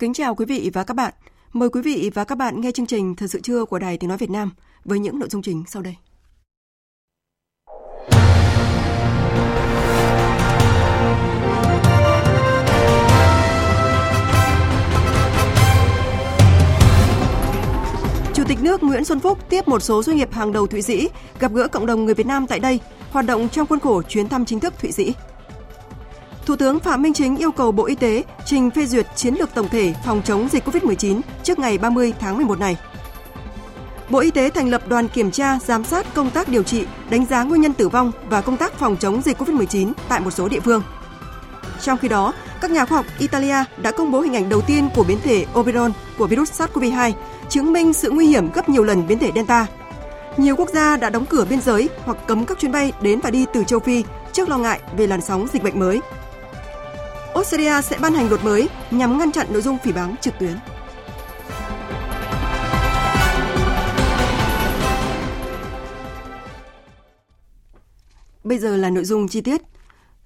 Kính chào quý vị và các bạn. Mời quý vị và các bạn nghe chương trình Thời sự trưa của Đài Tiếng Nói Việt Nam với những nội dung chính sau đây. Chủ tịch nước Nguyễn Xuân Phúc tiếp một số doanh nghiệp hàng đầu Thụy Sĩ, gặp gỡ cộng đồng người Việt Nam tại đây, hoạt động trong khuôn khổ chuyến thăm chính thức Thụy Sĩ. Thủ tướng Phạm Minh Chính yêu cầu Bộ Y tế trình phê duyệt chiến lược tổng thể phòng chống dịch COVID-19 trước ngày 30 tháng 11 này. Bộ Y tế thành lập đoàn kiểm tra, giám sát công tác điều trị, đánh giá nguyên nhân tử vong và công tác phòng chống dịch COVID-19 tại một số địa phương. Trong khi đó, các nhà khoa học Italia đã công bố hình ảnh đầu tiên của biến thể Omicron của virus SARS-CoV-2, chứng minh sự nguy hiểm gấp nhiều lần biến thể Delta. Nhiều quốc gia đã đóng cửa biên giới hoặc cấm các chuyến bay đến và đi từ châu Phi trước lo ngại về làn sóng dịch bệnh mới. Australia sẽ ban hành luật mới nhằm ngăn chặn nội dung phỉ báng trực tuyến. Bây giờ là nội dung chi tiết.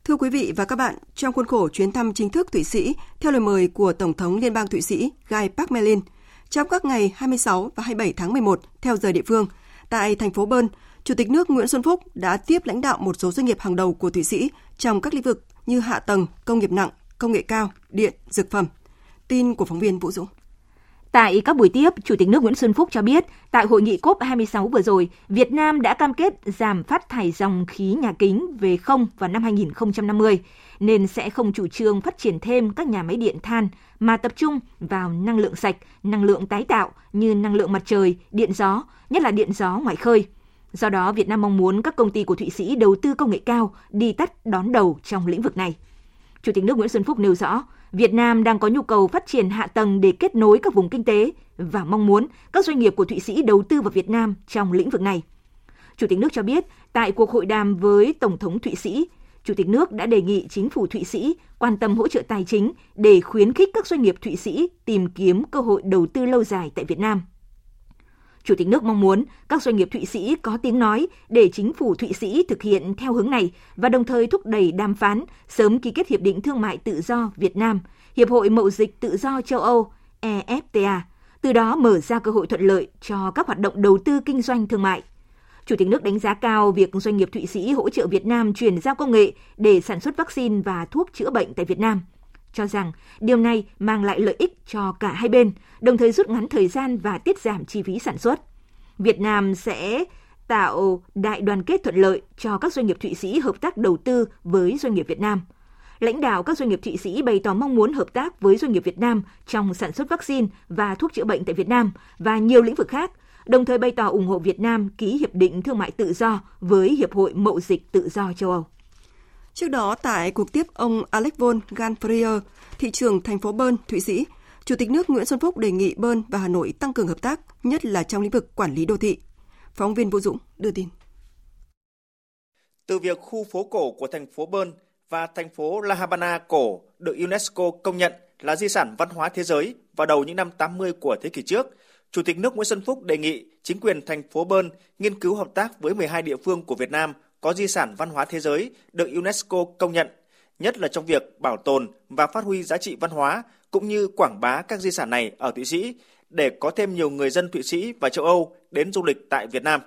Thưa quý vị và các bạn, trong khuôn khổ chuyến thăm chính thức Thụy Sĩ theo lời mời của Tổng thống Liên bang Thụy Sĩ Guy Parmelin trong các ngày 26 và 27 tháng 11 theo giờ địa phương, tại thành phố Bern, Chủ tịch nước Nguyễn Xuân Phúc đã tiếp lãnh đạo một số doanh nghiệp hàng đầu của Thụy Sĩ trong các lĩnh vực như hạ tầng, công nghiệp nặng, công nghệ cao, điện, dược phẩm. Tin của phóng viên Vũ Dũng. Tại các buổi tiếp, Chủ tịch nước Nguyễn Xuân Phúc cho biết, tại hội nghị COP26 vừa rồi, Việt Nam đã cam kết giảm phát thải dòng khí nhà kính về không vào năm 2050, nên sẽ không chủ trương phát triển thêm các nhà máy điện than mà tập trung vào năng lượng sạch, năng lượng tái tạo như năng lượng mặt trời, điện gió, nhất là điện gió ngoài khơi. Do đó, Việt Nam mong muốn các công ty của Thụy Sĩ đầu tư công nghệ cao đi tắt đón đầu trong lĩnh vực này. Chủ tịch nước Nguyễn Xuân Phúc nêu rõ, Việt Nam đang có nhu cầu phát triển hạ tầng để kết nối các vùng kinh tế và mong muốn các doanh nghiệp của Thụy Sĩ đầu tư vào Việt Nam trong lĩnh vực này. Chủ tịch nước cho biết, tại cuộc hội đàm với Tổng thống Thụy Sĩ, Chủ tịch nước đã đề nghị chính phủ Thụy Sĩ quan tâm hỗ trợ tài chính để khuyến khích các doanh nghiệp Thụy Sĩ tìm kiếm cơ hội đầu tư lâu dài tại Việt Nam. Chủ tịch nước mong muốn các doanh nghiệp Thụy Sĩ có tiếng nói để chính phủ Thụy Sĩ thực hiện theo hướng này và đồng thời thúc đẩy đàm phán sớm ký kết Hiệp định Thương mại Tự do Việt Nam, Hiệp hội Mậu dịch Tự do châu Âu EFTA, từ đó mở ra cơ hội thuận lợi cho các hoạt động đầu tư kinh doanh thương mại. Chủ tịch nước đánh giá cao việc doanh nghiệp Thụy Sĩ hỗ trợ Việt Nam chuyển giao công nghệ để sản xuất vaccine và thuốc chữa bệnh tại Việt Nam – cho rằng điều này mang lại lợi ích cho cả hai bên, đồng thời rút ngắn thời gian và tiết giảm chi phí sản xuất. Việt Nam sẽ tạo đại đoàn kết thuận lợi cho các doanh nghiệp Thụy Sĩ hợp tác đầu tư với doanh nghiệp Việt Nam. Lãnh đạo các doanh nghiệp Thụy Sĩ bày tỏ mong muốn hợp tác với doanh nghiệp Việt Nam trong sản xuất vaccine và thuốc chữa bệnh tại Việt Nam và nhiều lĩnh vực khác, đồng thời bày tỏ ủng hộ Việt Nam ký hiệp định thương mại tự do với Hiệp hội Mậu dịch tự do châu Âu. Trước đó, tại cuộc tiếp ông Alex von Ganfrier, thị trưởng thành phố Bern, Thụy Sĩ, Chủ tịch nước Nguyễn Xuân Phúc đề nghị Bern và Hà Nội tăng cường hợp tác, nhất là trong lĩnh vực quản lý đô thị. Phóng viên Vũ Dũng đưa tin. Từ việc khu phố cổ của thành phố Bern và thành phố La Habana cổ được UNESCO công nhận là di sản văn hóa thế giới vào đầu những năm 80 của thế kỷ trước, Chủ tịch nước Nguyễn Xuân Phúc đề nghị chính quyền thành phố Bern nghiên cứu hợp tác với 12 địa phương của Việt Nam có di sản văn hóa thế giới được UNESCO công nhận, nhất là trong việc bảo tồn và phát huy giá trị văn hóa cũng như quảng bá các di sản này ở Thụy Sĩ để có thêm nhiều người dân Thụy Sĩ và châu Âu đến du lịch tại Việt Nam.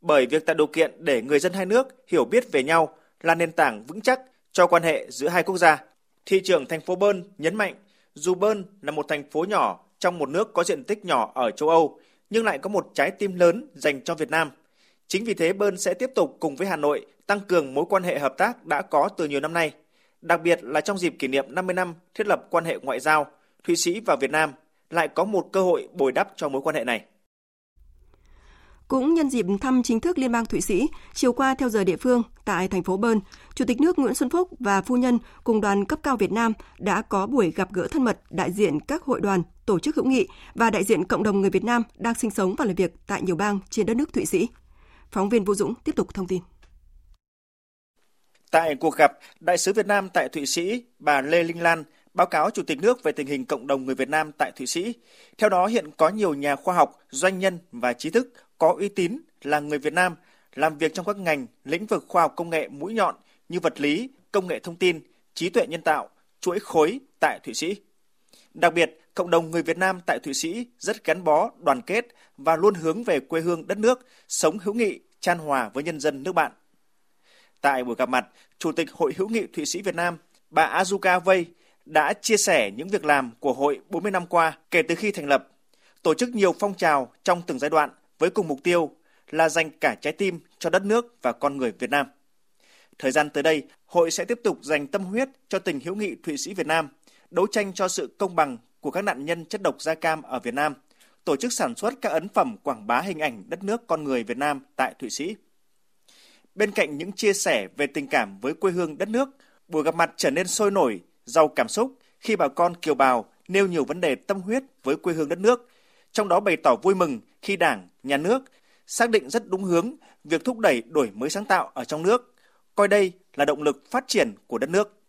Bởi việc tạo điều kiện để người dân hai nước hiểu biết về nhau là nền tảng vững chắc cho quan hệ giữa hai quốc gia. Thị trưởng thành phố Bern nhấn mạnh, dù Bern là một thành phố nhỏ trong một nước có diện tích nhỏ ở châu Âu, nhưng lại có một trái tim lớn dành cho Việt Nam – Chính vì thế Bơn sẽ tiếp tục cùng với Hà Nội tăng cường mối quan hệ hợp tác đã có từ nhiều năm nay, đặc biệt là trong dịp kỷ niệm 50 năm thiết lập quan hệ ngoại giao Thụy Sĩ và Việt Nam lại có một cơ hội bồi đắp cho mối quan hệ này. Cũng nhân dịp thăm chính thức Liên bang Thụy Sĩ, chiều qua theo giờ địa phương tại thành phố Bern, Chủ tịch nước Nguyễn Xuân Phúc và phu nhân cùng đoàn cấp cao Việt Nam đã có buổi gặp gỡ thân mật đại diện các hội đoàn, tổ chức hữu nghị và đại diện cộng đồng người Việt Nam đang sinh sống và làm việc tại nhiều bang trên đất nước Thụy Sĩ. Phóng viên Vũ Dũng tiếp tục thông tin. Tại cuộc gặp, Đại sứ Việt Nam tại Thụy Sĩ, bà Lê Linh Lan báo cáo Chủ tịch nước về tình hình cộng đồng người Việt Nam tại Thụy Sĩ. Theo đó, hiện có nhiều nhà khoa học, doanh nhân và trí thức có uy tín là người Việt Nam làm việc trong các ngành, lĩnh vực khoa học công nghệ mũi nhọn như vật lý, công nghệ thông tin, trí tuệ nhân tạo, chuỗi khối tại Thụy Sĩ. Đặc biệt, cộng đồng người Việt Nam tại Thụy Sĩ rất gắn bó, đoàn kết và luôn hướng về quê hương đất nước, sống hữu nghị, chan hòa với nhân dân nước bạn. Tại buổi gặp mặt, Chủ tịch Hội hữu nghị Thụy Sĩ Việt Nam, bà Azuka Vây đã chia sẻ những việc làm của hội 40 năm qua kể từ khi thành lập, tổ chức nhiều phong trào trong từng giai đoạn với cùng mục tiêu là dành cả trái tim cho đất nước và con người Việt Nam. Thời gian tới đây, hội sẽ tiếp tục dành tâm huyết cho tình hữu nghị Thụy Sĩ Việt Nam – đấu tranh cho sự công bằng của các nạn nhân chất độc da cam ở Việt Nam, tổ chức sản xuất các ấn phẩm quảng bá hình ảnh đất nước con người Việt Nam tại Thụy Sĩ. Bên cạnh những chia sẻ về tình cảm với quê hương đất nước, buổi gặp mặt trở nên sôi nổi, giàu cảm xúc khi bà con kiều bào nêu nhiều vấn đề tâm huyết với quê hương đất nước, trong đó bày tỏ vui mừng khi Đảng, Nhà nước xác định rất đúng hướng việc thúc đẩy đổi mới sáng tạo ở trong nước, coi đây là động lực phát triển của đất nước.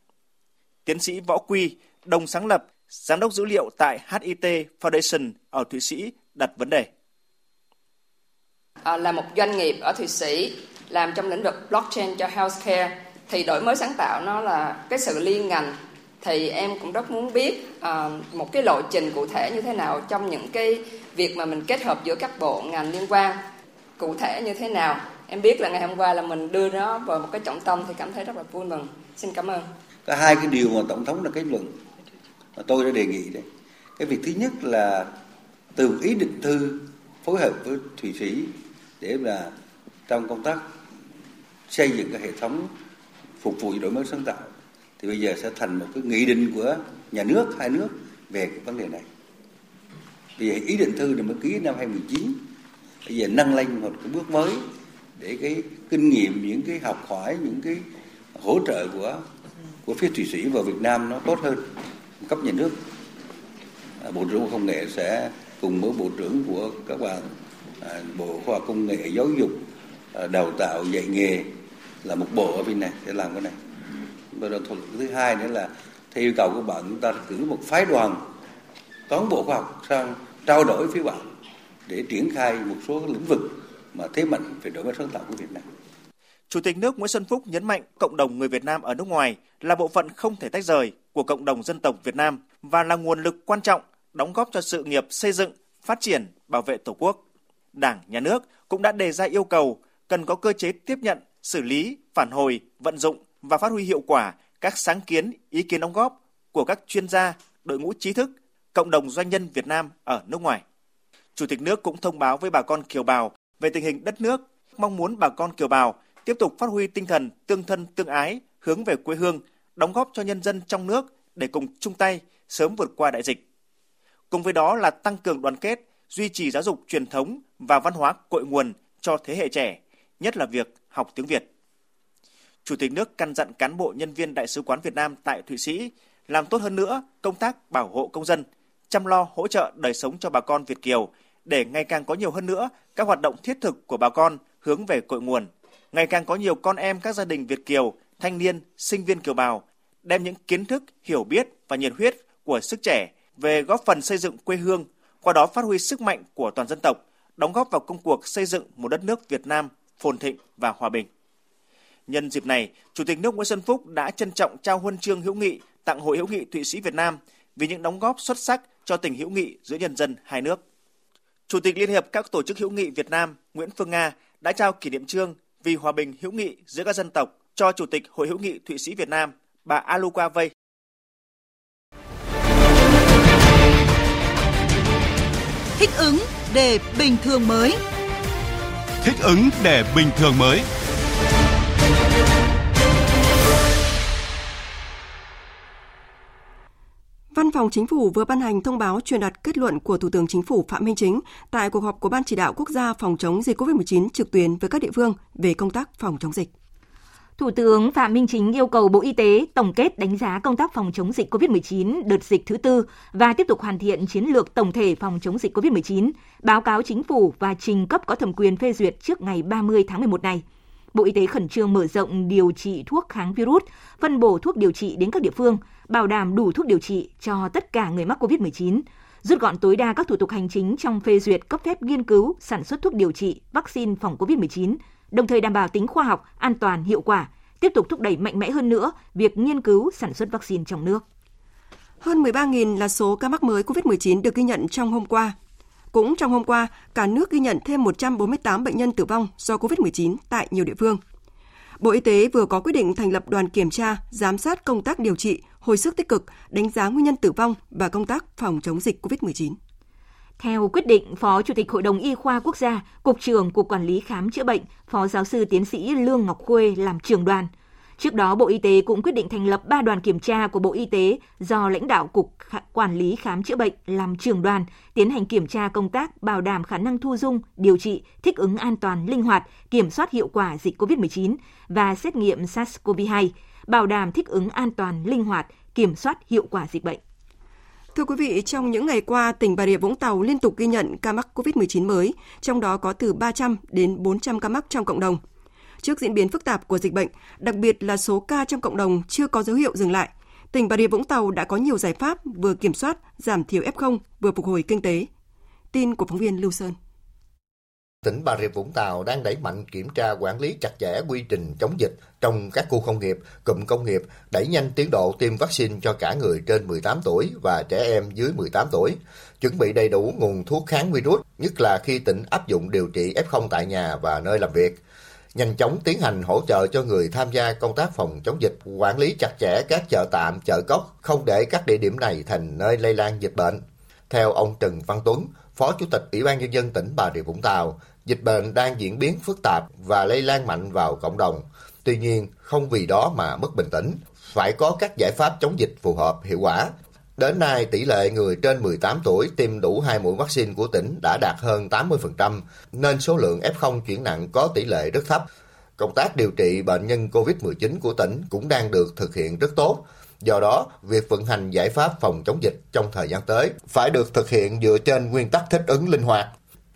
Tiến sĩ Võ Quy, đồng sáng lập, giám đốc dữ liệu tại HIT Foundation ở Thụy Sĩ đặt vấn đề. À, là một doanh nghiệp ở Thụy Sĩ làm trong lĩnh vực blockchain cho healthcare. Thì đổi mới sáng tạo nó là cái sự liên ngành. Thì em cũng rất muốn biết uh, một cái lộ trình cụ thể như thế nào trong những cái việc mà mình kết hợp giữa các bộ ngành liên quan. Cụ thể như thế nào? Em biết là ngày hôm qua là mình đưa nó vào một cái trọng tâm thì cảm thấy rất là vui mừng. Xin cảm ơn. Có hai cái điều mà tổng thống là cái luận mà tôi đã đề nghị đấy. Cái việc thứ nhất là từ ý định thư phối hợp với thụy sĩ để là trong công tác xây dựng cái hệ thống phục vụ đổi mới sáng tạo, thì bây giờ sẽ thành một cái nghị định của nhà nước, hai nước về cái vấn đề này. Vì ý định thư được mới ký năm 2019 bây giờ nâng lên một cái bước mới để cái kinh nghiệm, những cái học hỏi, những cái hỗ trợ của của phía thụy sĩ vào Việt Nam nó tốt hơn cấp nhà nước. À, bộ trưởng công nghệ sẽ cùng với bộ trưởng của các bạn à, bộ khoa công nghệ, giáo dục à, đào tạo, dạy nghề là một bộ ở bên này, sẽ làm cái này. Và đó thứ hai nữa là theo yêu cầu của bạn, chúng ta cử một phái đoàn cán bộ khoa học sang trao đổi với bạn để triển khai một số lĩnh vực mà thế mạnh về đổi mới sáng tạo của Việt Nam. Chủ tịch nước Nguyễn Xuân Phúc nhấn mạnh cộng đồng người Việt Nam ở nước ngoài là bộ phận không thể tách rời của cộng đồng dân tộc Việt Nam và là nguồn lực quan trọng đóng góp cho sự nghiệp xây dựng, phát triển, bảo vệ Tổ quốc. Đảng, nhà nước cũng đã đề ra yêu cầu cần có cơ chế tiếp nhận, xử lý, phản hồi, vận dụng và phát huy hiệu quả các sáng kiến, ý kiến đóng góp của các chuyên gia, đội ngũ trí thức, cộng đồng doanh nhân Việt Nam ở nước ngoài. Chủ tịch nước cũng thông báo với bà con kiều bào về tình hình đất nước, mong muốn bà con kiều bào tiếp tục phát huy tinh thần tương thân tương ái hướng về quê hương – đóng góp cho nhân dân trong nước để cùng chung tay sớm vượt qua đại dịch. Cùng với đó là tăng cường đoàn kết, duy trì giáo dục truyền thống và văn hóa cội nguồn cho thế hệ trẻ, nhất là việc học tiếng Việt. Chủ tịch nước căn dặn cán bộ nhân viên Đại sứ quán Việt Nam tại Thụy Sĩ làm tốt hơn nữa công tác bảo hộ công dân, chăm lo hỗ trợ đời sống cho bà con Việt Kiều để ngày càng có nhiều hơn nữa các hoạt động thiết thực của bà con hướng về cội nguồn. Ngày càng có nhiều con em các gia đình Việt Kiều thanh niên, sinh viên kiều bào, đem những kiến thức, hiểu biết và nhiệt huyết của sức trẻ về góp phần xây dựng quê hương, qua đó phát huy sức mạnh của toàn dân tộc, đóng góp vào công cuộc xây dựng một đất nước Việt Nam phồn thịnh và hòa bình. Nhân dịp này, Chủ tịch nước Nguyễn Xuân Phúc đã trân trọng trao huân chương hữu nghị tặng Hội hữu nghị Thụy Sĩ Việt Nam vì những đóng góp xuất sắc cho tình hữu nghị giữa nhân dân hai nước. Chủ tịch Liên hiệp các tổ chức hữu nghị Việt Nam Nguyễn Phương Nga đã trao kỷ niệm trương vì hòa bình hữu nghị giữa các dân tộc cho Chủ tịch Hội hữu nghị Thụy Sĩ Việt Nam, bà Aluka Vây. Thích ứng để bình thường mới. Thích ứng để bình thường mới. Văn phòng Chính phủ vừa ban hành thông báo truyền đạt kết luận của Thủ tướng Chính phủ Phạm Minh Chính tại cuộc họp của Ban chỉ đạo quốc gia phòng chống dịch COVID-19 trực tuyến với các địa phương về công tác phòng chống dịch. Thủ tướng Phạm Minh Chính yêu cầu Bộ Y tế tổng kết đánh giá công tác phòng chống dịch COVID-19 đợt dịch thứ tư và tiếp tục hoàn thiện chiến lược tổng thể phòng chống dịch COVID-19, báo cáo chính phủ và trình cấp có thẩm quyền phê duyệt trước ngày 30 tháng 11 này. Bộ Y tế khẩn trương mở rộng điều trị thuốc kháng virus, phân bổ thuốc điều trị đến các địa phương, bảo đảm đủ thuốc điều trị cho tất cả người mắc COVID-19, rút gọn tối đa các thủ tục hành chính trong phê duyệt cấp phép nghiên cứu, sản xuất thuốc điều trị, vaccine phòng COVID-19, đồng thời đảm bảo tính khoa học, an toàn, hiệu quả, tiếp tục thúc đẩy mạnh mẽ hơn nữa việc nghiên cứu sản xuất vaccine trong nước. Hơn 13.000 là số ca mắc mới COVID-19 được ghi nhận trong hôm qua. Cũng trong hôm qua, cả nước ghi nhận thêm 148 bệnh nhân tử vong do COVID-19 tại nhiều địa phương. Bộ Y tế vừa có quyết định thành lập đoàn kiểm tra, giám sát công tác điều trị, hồi sức tích cực, đánh giá nguyên nhân tử vong và công tác phòng chống dịch COVID-19. Theo quyết định, Phó Chủ tịch Hội đồng Y khoa Quốc gia, Cục trưởng Cục Quản lý Khám chữa bệnh, Phó Giáo sư Tiến sĩ Lương Ngọc Khuê làm trưởng đoàn. Trước đó, Bộ Y tế cũng quyết định thành lập 3 đoàn kiểm tra của Bộ Y tế do lãnh đạo Cục Quản lý Khám chữa bệnh làm trưởng đoàn tiến hành kiểm tra công tác bảo đảm khả năng thu dung, điều trị, thích ứng an toàn, linh hoạt, kiểm soát hiệu quả dịch COVID-19 và xét nghiệm SARS-CoV-2, bảo đảm thích ứng an toàn, linh hoạt, kiểm soát hiệu quả dịch bệnh. Thưa quý vị, trong những ngày qua, tỉnh Bà Rịa Vũng Tàu liên tục ghi nhận ca mắc COVID-19 mới, trong đó có từ 300 đến 400 ca mắc trong cộng đồng. Trước diễn biến phức tạp của dịch bệnh, đặc biệt là số ca trong cộng đồng chưa có dấu hiệu dừng lại, tỉnh Bà Rịa Vũng Tàu đã có nhiều giải pháp vừa kiểm soát, giảm thiểu F0, vừa phục hồi kinh tế. Tin của phóng viên Lưu Sơn tỉnh Bà Rịa Vũng Tàu đang đẩy mạnh kiểm tra quản lý chặt chẽ quy trình chống dịch trong các khu công nghiệp, cụm công nghiệp, đẩy nhanh tiến độ tiêm vaccine cho cả người trên 18 tuổi và trẻ em dưới 18 tuổi, chuẩn bị đầy đủ nguồn thuốc kháng virus, nhất là khi tỉnh áp dụng điều trị F0 tại nhà và nơi làm việc. Nhanh chóng tiến hành hỗ trợ cho người tham gia công tác phòng chống dịch, quản lý chặt chẽ các chợ tạm, chợ cốc, không để các địa điểm này thành nơi lây lan dịch bệnh. Theo ông Trần Văn Tuấn, Phó Chủ tịch Ủy ban Nhân dân tỉnh Bà Rịa Vũng Tàu, dịch bệnh đang diễn biến phức tạp và lây lan mạnh vào cộng đồng. Tuy nhiên, không vì đó mà mất bình tĩnh, phải có các giải pháp chống dịch phù hợp, hiệu quả. Đến nay, tỷ lệ người trên 18 tuổi tiêm đủ hai mũi vaccine của tỉnh đã đạt hơn 80%, nên số lượng F0 chuyển nặng có tỷ lệ rất thấp. Công tác điều trị bệnh nhân COVID-19 của tỉnh cũng đang được thực hiện rất tốt. Do đó, việc vận hành giải pháp phòng chống dịch trong thời gian tới phải được thực hiện dựa trên nguyên tắc thích ứng linh hoạt,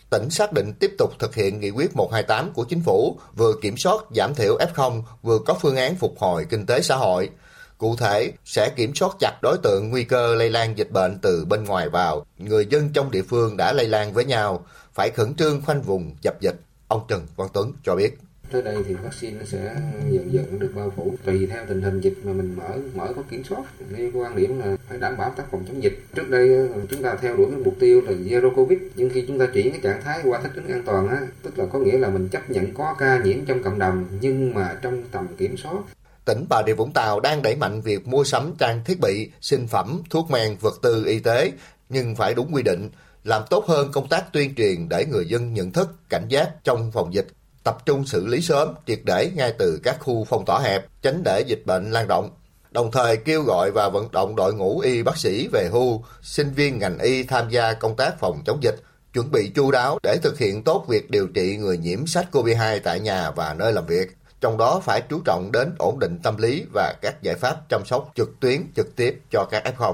tỉnh xác định tiếp tục thực hiện nghị quyết 128 của chính phủ, vừa kiểm soát giảm thiểu F0, vừa có phương án phục hồi kinh tế xã hội. Cụ thể, sẽ kiểm soát chặt đối tượng nguy cơ lây lan dịch bệnh từ bên ngoài vào. Người dân trong địa phương đã lây lan với nhau, phải khẩn trương khoanh vùng dập dịch. Ông Trần Văn Tuấn cho biết tới đây thì vaccine nó sẽ dần dần được bao phủ. Tùy theo tình hình dịch mà mình mở mở có kiểm soát nên quan điểm là phải đảm bảo tác phòng chống dịch. Trước đây ờ, chúng ta theo đuổi cái mục tiêu là zero covid nhưng khi chúng ta chuyển cái trạng thái qua thích ứng an toàn á tức là có nghĩa là mình chấp nhận có ca nhiễm trong cộng đồng nhưng mà trong tầm kiểm soát. Tỉnh Bà Rịa Vũng Tàu đang đẩy mạnh việc mua sắm trang thiết bị, sinh phẩm, thuốc men, vật tư y tế, nhưng phải đúng quy định, làm tốt hơn công tác tuyên truyền để người dân nhận thức, cảnh giác trong phòng dịch tập trung xử lý sớm, triệt để ngay từ các khu phong tỏa hẹp, tránh để dịch bệnh lan rộng. Đồng thời kêu gọi và vận động đội ngũ y bác sĩ về hưu, sinh viên ngành y tham gia công tác phòng chống dịch, chuẩn bị chu đáo để thực hiện tốt việc điều trị người nhiễm SARS-CoV-2 tại nhà và nơi làm việc. Trong đó phải chú trọng đến ổn định tâm lý và các giải pháp chăm sóc trực tuyến trực tiếp cho các F0.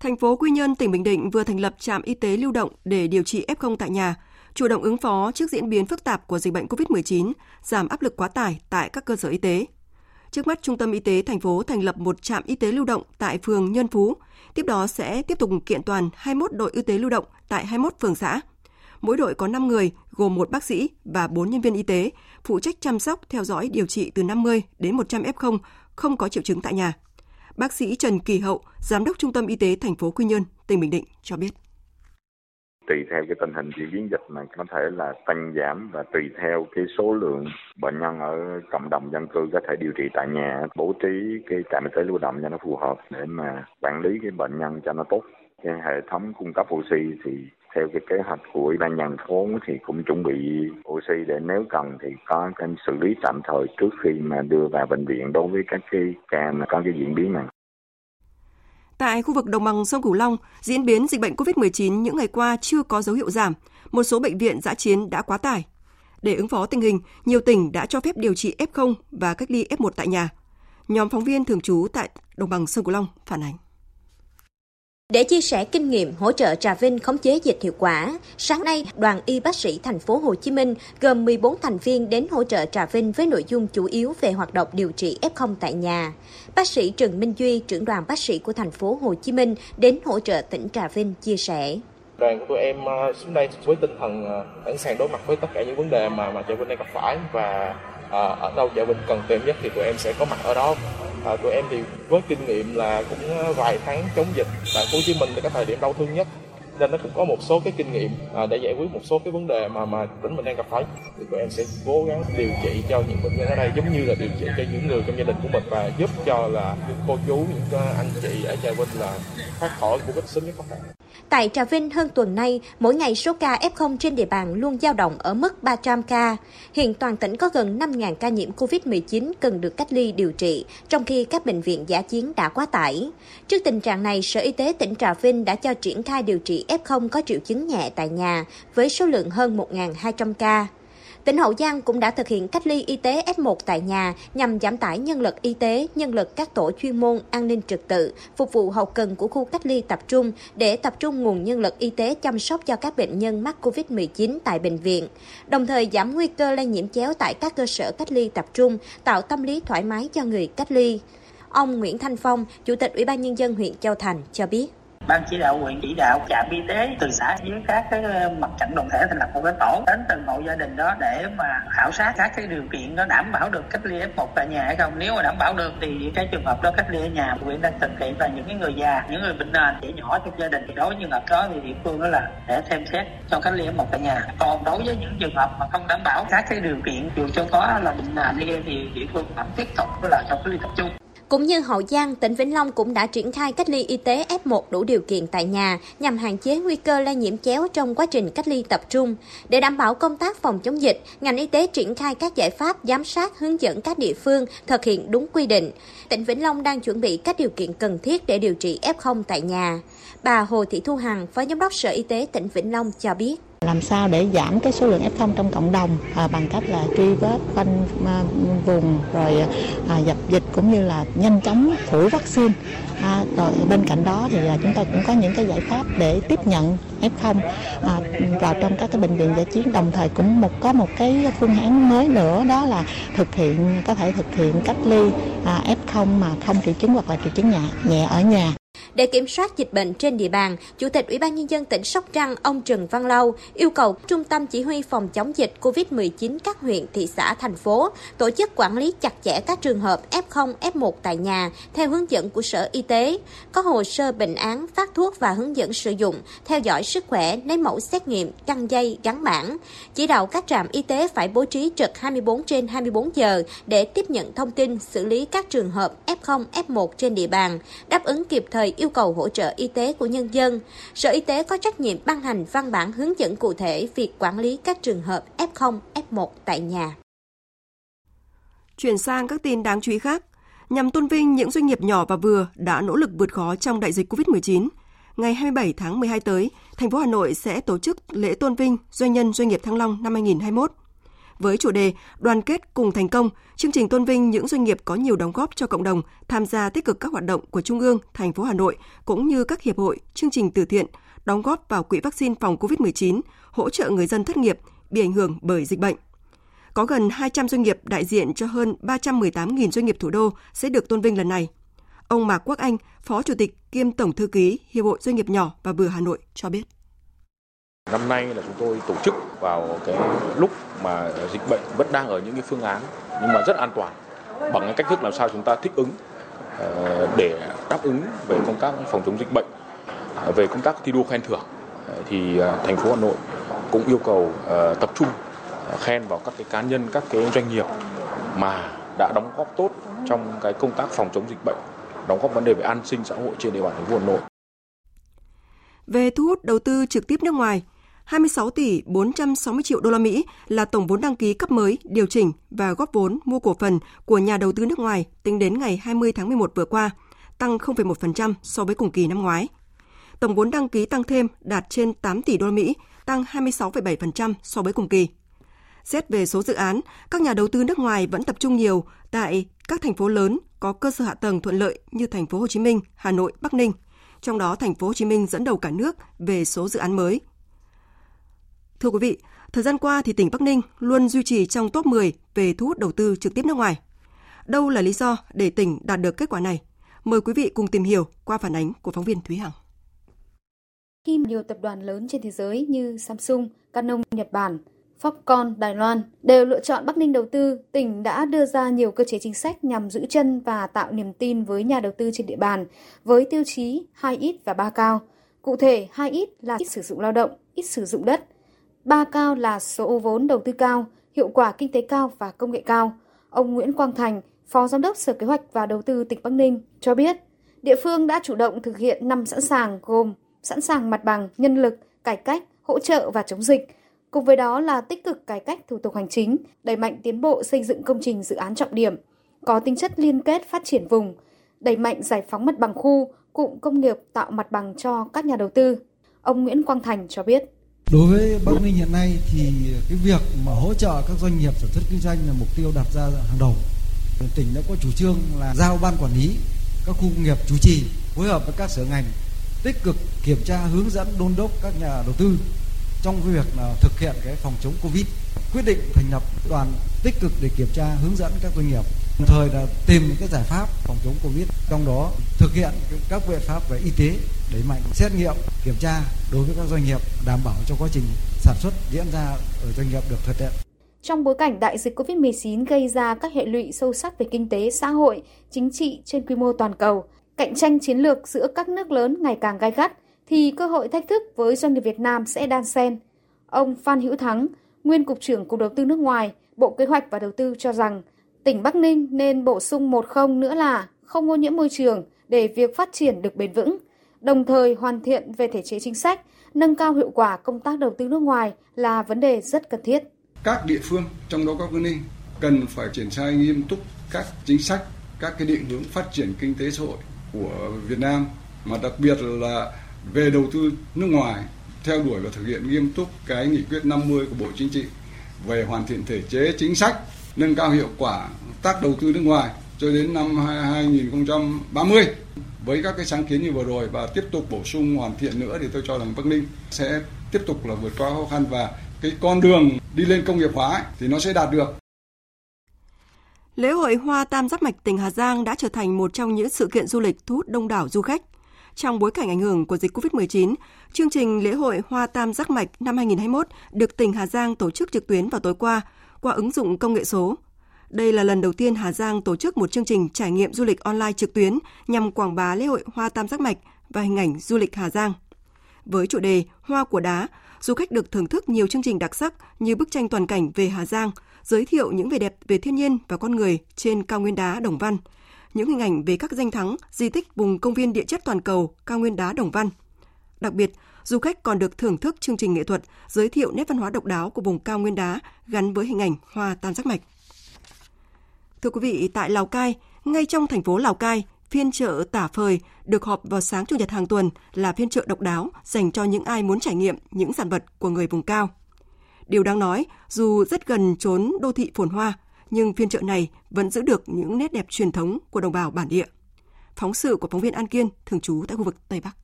Thành phố Quy Nhơn, tỉnh Bình Định vừa thành lập trạm y tế lưu động để điều trị F0 tại nhà – chủ động ứng phó trước diễn biến phức tạp của dịch bệnh COVID-19, giảm áp lực quá tải tại các cơ sở y tế. Trước mắt, Trung tâm Y tế thành phố thành lập một trạm y tế lưu động tại phường Nhân Phú. Tiếp đó sẽ tiếp tục kiện toàn 21 đội y tế lưu động tại 21 phường xã. Mỗi đội có 5 người, gồm một bác sĩ và 4 nhân viên y tế, phụ trách chăm sóc, theo dõi, điều trị từ 50 đến 100 F0 không có triệu chứng tại nhà. Bác sĩ Trần Kỳ Hậu, Giám đốc Trung tâm Y tế thành phố Quy Nhơn, tỉnh Bình Định cho biết tùy theo cái tình hình diễn biến dịch mà có thể là tăng giảm và tùy theo cái số lượng bệnh nhân ở cộng đồng dân cư có thể điều trị tại nhà, bố trí cái trạm y tế lưu động cho nó phù hợp để mà quản lý cái bệnh nhân cho nó tốt cái hệ thống cung cấp oxy thì theo cái kế hoạch của ủy ban nhân phố thì cũng chuẩn bị oxy để nếu cần thì có cái xử lý tạm thời trước khi mà đưa vào bệnh viện đối với các cái ca mà có cái diễn biến này. Tại khu vực đồng bằng sông Cửu Long, diễn biến dịch bệnh COVID-19 những ngày qua chưa có dấu hiệu giảm. Một số bệnh viện giã chiến đã quá tải. Để ứng phó tình hình, nhiều tỉnh đã cho phép điều trị F0 và cách ly F1 tại nhà. Nhóm phóng viên thường trú tại đồng bằng sông Cửu Long phản ánh. Để chia sẻ kinh nghiệm hỗ trợ Trà Vinh khống chế dịch hiệu quả, sáng nay, đoàn y bác sĩ thành phố Hồ Chí Minh gồm 14 thành viên đến hỗ trợ Trà Vinh với nội dung chủ yếu về hoạt động điều trị F0 tại nhà. Bác sĩ Trần Minh Duy, trưởng đoàn bác sĩ của thành phố Hồ Chí Minh đến hỗ trợ tỉnh Trà Vinh chia sẻ. Đoàn của tụi em ờ, xuống đây với tinh thần ờ, sẵn sàng đối mặt với tất cả những vấn đề mà mà Trà Vinh đang gặp phải và à, ở đâu chợ mình cần tìm nhất thì tụi em sẽ có mặt ở đó. À, tụi em thì với kinh nghiệm là cũng à, vài tháng chống dịch tại Hồ Chí Minh là cái thời điểm đau thương nhất. Nên nó cũng có một số cái kinh nghiệm à, để giải quyết một số cái vấn đề mà mà tỉnh mình đang gặp phải. Thì tụi em sẽ cố gắng điều trị cho những bệnh nhân ở đây giống như là điều trị cho những người trong gia đình của mình và giúp cho là những cô chú những à, anh chị ở Trà Vinh là thoát khỏi covid sớm nhất có thể. Tại Trà Vinh hơn tuần nay, mỗi ngày số ca F0 trên địa bàn luôn dao động ở mức 300 ca. Hiện toàn tỉnh có gần 5.000 ca nhiễm COVID-19 cần được cách ly điều trị, trong khi các bệnh viện giả chiến đã quá tải. Trước tình trạng này, Sở Y tế tỉnh Trà Vinh đã cho triển khai điều trị F0 có triệu chứng nhẹ tại nhà với số lượng hơn 1.200 ca. Tỉnh Hậu Giang cũng đã thực hiện cách ly y tế F1 tại nhà nhằm giảm tải nhân lực y tế, nhân lực các tổ chuyên môn an ninh trật tự, phục vụ hậu cần của khu cách ly tập trung để tập trung nguồn nhân lực y tế chăm sóc cho các bệnh nhân mắc COVID-19 tại bệnh viện, đồng thời giảm nguy cơ lây nhiễm chéo tại các cơ sở cách ly tập trung, tạo tâm lý thoải mái cho người cách ly. Ông Nguyễn Thanh Phong, Chủ tịch Ủy ban Nhân dân huyện Châu Thành cho biết ban chỉ đạo huyện chỉ đạo trạm y tế từ xã với các cái ờ, mặt trận đoàn thể thành lập một cái tổ đến từng hộ gia đình đó để mà khảo sát các cái điều kiện nó đảm bảo được cách ly F1 tại nhà hay không. Nếu mà đảm bảo được thì cái trường hợp đó cách ly ở nhà huyện đang thực hiện và những cái người già, những người bệnh nền, trẻ nhỏ trong gia đình. Thì đối với trường hợp đó thì địa phương đó là để xem xét cho cách ly F1 tại nhà. Còn đối với những trường hợp mà không đảm bảo các cái điều kiện dù cho có là bệnh nền đi thì địa phương vẫn tiếp tục là cho cách ly tập trung cũng như Hậu Giang, tỉnh Vĩnh Long cũng đã triển khai cách ly y tế F1 đủ điều kiện tại nhà nhằm hạn chế nguy cơ lây nhiễm chéo trong quá trình cách ly tập trung. Để đảm bảo công tác phòng chống dịch, ngành y tế triển khai các giải pháp giám sát hướng dẫn các địa phương thực hiện đúng quy định. Tỉnh Vĩnh Long đang chuẩn bị các điều kiện cần thiết để điều trị F0 tại nhà. Bà Hồ Thị Thu Hằng, Phó Giám đốc Sở Y tế tỉnh Vĩnh Long cho biết làm sao để giảm cái số lượng F0 trong cộng đồng à, bằng cách là truy vết khoanh à, vùng rồi à, dập dịch cũng như là nhanh chóng phủ vaccine. À, rồi bên cạnh đó thì à, chúng ta cũng có những cái giải pháp để tiếp nhận F0 à, vào trong các cái bệnh viện giải chiến. Đồng thời cũng một có một cái phương án mới nữa đó là thực hiện có thể thực hiện cách ly à, F0 mà không triệu chứng hoặc là triệu chứng nhẹ nhẹ ở nhà để kiểm soát dịch bệnh trên địa bàn, Chủ tịch Ủy ban Nhân dân tỉnh Sóc Trăng ông Trần Văn Lâu yêu cầu Trung tâm Chỉ huy phòng chống dịch COVID-19 các huyện, thị xã, thành phố tổ chức quản lý chặt chẽ các trường hợp F0, F1 tại nhà theo hướng dẫn của Sở Y tế, có hồ sơ bệnh án, phát thuốc và hướng dẫn sử dụng, theo dõi sức khỏe, lấy mẫu xét nghiệm, căng dây, gắn bản. Chỉ đạo các trạm y tế phải bố trí trực 24 trên 24 giờ để tiếp nhận thông tin, xử lý các trường hợp F0, F1 trên địa bàn, đáp ứng kịp thời yêu cầu hỗ trợ y tế của nhân dân. Sở Y tế có trách nhiệm ban hành văn bản hướng dẫn cụ thể việc quản lý các trường hợp F0, F1 tại nhà. Chuyển sang các tin đáng chú ý khác. Nhằm tôn vinh những doanh nghiệp nhỏ và vừa đã nỗ lực vượt khó trong đại dịch COVID-19, ngày 27 tháng 12 tới, thành phố Hà Nội sẽ tổ chức lễ tôn vinh doanh nhân doanh nghiệp Thăng Long năm 2021 với chủ đề Đoàn kết cùng thành công, chương trình tôn vinh những doanh nghiệp có nhiều đóng góp cho cộng đồng, tham gia tích cực các hoạt động của Trung ương, thành phố Hà Nội cũng như các hiệp hội, chương trình từ thiện, đóng góp vào quỹ vaccine phòng COVID-19, hỗ trợ người dân thất nghiệp bị ảnh hưởng bởi dịch bệnh. Có gần 200 doanh nghiệp đại diện cho hơn 318.000 doanh nghiệp thủ đô sẽ được tôn vinh lần này. Ông Mạc Quốc Anh, Phó Chủ tịch kiêm Tổng Thư ký Hiệp hội Doanh nghiệp nhỏ và vừa Hà Nội cho biết. Năm nay là chúng tôi tổ chức vào cái lúc mà dịch bệnh vẫn đang ở những cái phương án nhưng mà rất an toàn bằng cái cách thức làm sao chúng ta thích ứng ờ, để đáp ứng về công tác phòng chống dịch bệnh ờ, về công tác thi đua khen thưởng ờ, thì thành phố Hà Nội cũng yêu cầu tập trung khen vào các cái cá nhân các cái doanh nghiệp mà đã đóng góp tốt trong cái công tác phòng chống dịch bệnh đóng góp vấn đề về an sinh xã hội trên địa bàn thành phố Hà Nội. Về thu hút đầu tư trực tiếp nước ngoài, 26 tỷ 460 triệu đô la Mỹ là tổng vốn đăng ký cấp mới, điều chỉnh và góp vốn mua cổ phần của nhà đầu tư nước ngoài tính đến ngày 20 tháng 11 vừa qua, tăng 0,1% so với cùng kỳ năm ngoái. Tổng vốn đăng ký tăng thêm đạt trên 8 tỷ đô la Mỹ, tăng 26,7% so với cùng kỳ. Xét về số dự án, các nhà đầu tư nước ngoài vẫn tập trung nhiều tại các thành phố lớn có cơ sở hạ tầng thuận lợi như thành phố Hồ Chí Minh, Hà Nội, Bắc Ninh. Trong đó thành phố Hồ Chí Minh dẫn đầu cả nước về số dự án mới. Thưa quý vị, thời gian qua thì tỉnh Bắc Ninh luôn duy trì trong top 10 về thu hút đầu tư trực tiếp nước ngoài. Đâu là lý do để tỉnh đạt được kết quả này? Mời quý vị cùng tìm hiểu qua phản ánh của phóng viên Thúy Hằng. Khi nhiều tập đoàn lớn trên thế giới như Samsung, Canon Nhật Bản, Foxconn Đài Loan đều lựa chọn Bắc Ninh đầu tư, tỉnh đã đưa ra nhiều cơ chế chính sách nhằm giữ chân và tạo niềm tin với nhà đầu tư trên địa bàn với tiêu chí 2 ít và 3 cao. Cụ thể, 2 ít là ít sử dụng lao động, ít sử dụng đất ba cao là số vốn đầu tư cao, hiệu quả kinh tế cao và công nghệ cao. Ông Nguyễn Quang Thành, Phó Giám đốc Sở Kế hoạch và Đầu tư tỉnh Bắc Ninh cho biết, địa phương đã chủ động thực hiện năm sẵn sàng gồm sẵn sàng mặt bằng, nhân lực, cải cách, hỗ trợ và chống dịch. Cùng với đó là tích cực cải cách thủ tục hành chính, đẩy mạnh tiến bộ xây dựng công trình dự án trọng điểm, có tính chất liên kết phát triển vùng, đẩy mạnh giải phóng mặt bằng khu, cụm công nghiệp tạo mặt bằng cho các nhà đầu tư. Ông Nguyễn Quang Thành cho biết. Đối với Bắc Ninh hiện nay thì cái việc mà hỗ trợ các doanh nghiệp sản xuất kinh doanh là mục tiêu đặt ra hàng đầu. Tỉnh đã có chủ trương là giao ban quản lý các khu công nghiệp chủ trì, phối hợp với các sở ngành tích cực kiểm tra, hướng dẫn, đôn đốc các nhà đầu tư trong việc là thực hiện cái phòng chống covid, quyết định thành lập đoàn tích cực để kiểm tra, hướng dẫn các doanh nghiệp, đồng thời là tìm những cái giải pháp phòng chống covid, trong đó thực hiện các biện pháp về y tế đẩy mạnh xét nghiệm kiểm tra đối với các doanh nghiệp đảm bảo cho quá trình sản xuất diễn ra ở doanh nghiệp được thuận tiện trong bối cảnh đại dịch COVID-19 gây ra các hệ lụy sâu sắc về kinh tế, xã hội, chính trị trên quy mô toàn cầu, cạnh tranh chiến lược giữa các nước lớn ngày càng gai gắt, thì cơ hội thách thức với doanh nghiệp Việt Nam sẽ đan xen. Ông Phan Hữu Thắng, nguyên Cục trưởng Cục Đầu tư nước ngoài, Bộ Kế hoạch và Đầu tư cho rằng tỉnh Bắc Ninh nên bổ sung một không nữa là không ô nhiễm môi trường để việc phát triển được bền vững, đồng thời hoàn thiện về thể chế chính sách, nâng cao hiệu quả công tác đầu tư nước ngoài là vấn đề rất cần thiết. Các địa phương, trong đó có Bắc Ninh, cần phải triển khai nghiêm túc các chính sách, các cái định hướng phát triển kinh tế xã hội của Việt Nam mà đặc biệt là về đầu tư nước ngoài theo đuổi và thực hiện nghiêm túc cái nghị quyết 50 của Bộ Chính trị về hoàn thiện thể chế chính sách, nâng cao hiệu quả tác đầu tư nước ngoài cho đến năm 2030 với các cái sáng kiến như vừa rồi và tiếp tục bổ sung hoàn thiện nữa thì tôi cho rằng Bắc Ninh sẽ tiếp tục là vượt qua khó khăn và cái con đường đi lên công nghiệp hóa ấy, thì nó sẽ đạt được. Lễ hội Hoa Tam Giác Mạch tỉnh Hà Giang đã trở thành một trong những sự kiện du lịch thu hút đông đảo du khách. Trong bối cảnh ảnh hưởng của dịch COVID-19, chương trình lễ hội Hoa Tam Giác Mạch năm 2021 được tỉnh Hà Giang tổ chức trực tuyến vào tối qua qua ứng dụng công nghệ số. Đây là lần đầu tiên Hà Giang tổ chức một chương trình trải nghiệm du lịch online trực tuyến nhằm quảng bá lễ hội Hoa Tam Giác Mạch và hình ảnh du lịch Hà Giang. Với chủ đề Hoa của đá, du khách được thưởng thức nhiều chương trình đặc sắc như bức tranh toàn cảnh về Hà Giang, giới thiệu những vẻ đẹp về thiên nhiên và con người trên cao nguyên đá Đồng Văn, những hình ảnh về các danh thắng, di tích vùng công viên địa chất toàn cầu cao nguyên đá Đồng Văn. Đặc biệt, du khách còn được thưởng thức chương trình nghệ thuật giới thiệu nét văn hóa độc đáo của vùng cao nguyên đá gắn với hình ảnh hoa tam giác mạch. Thưa quý vị, tại Lào Cai, ngay trong thành phố Lào Cai, phiên chợ tả phời được họp vào sáng Chủ nhật hàng tuần là phiên chợ độc đáo dành cho những ai muốn trải nghiệm những sản vật của người vùng cao. Điều đáng nói, dù rất gần trốn đô thị phồn hoa, nhưng phiên chợ này vẫn giữ được những nét đẹp truyền thống của đồng bào bản địa. Phóng sự của phóng viên An Kiên, thường trú tại khu vực Tây Bắc.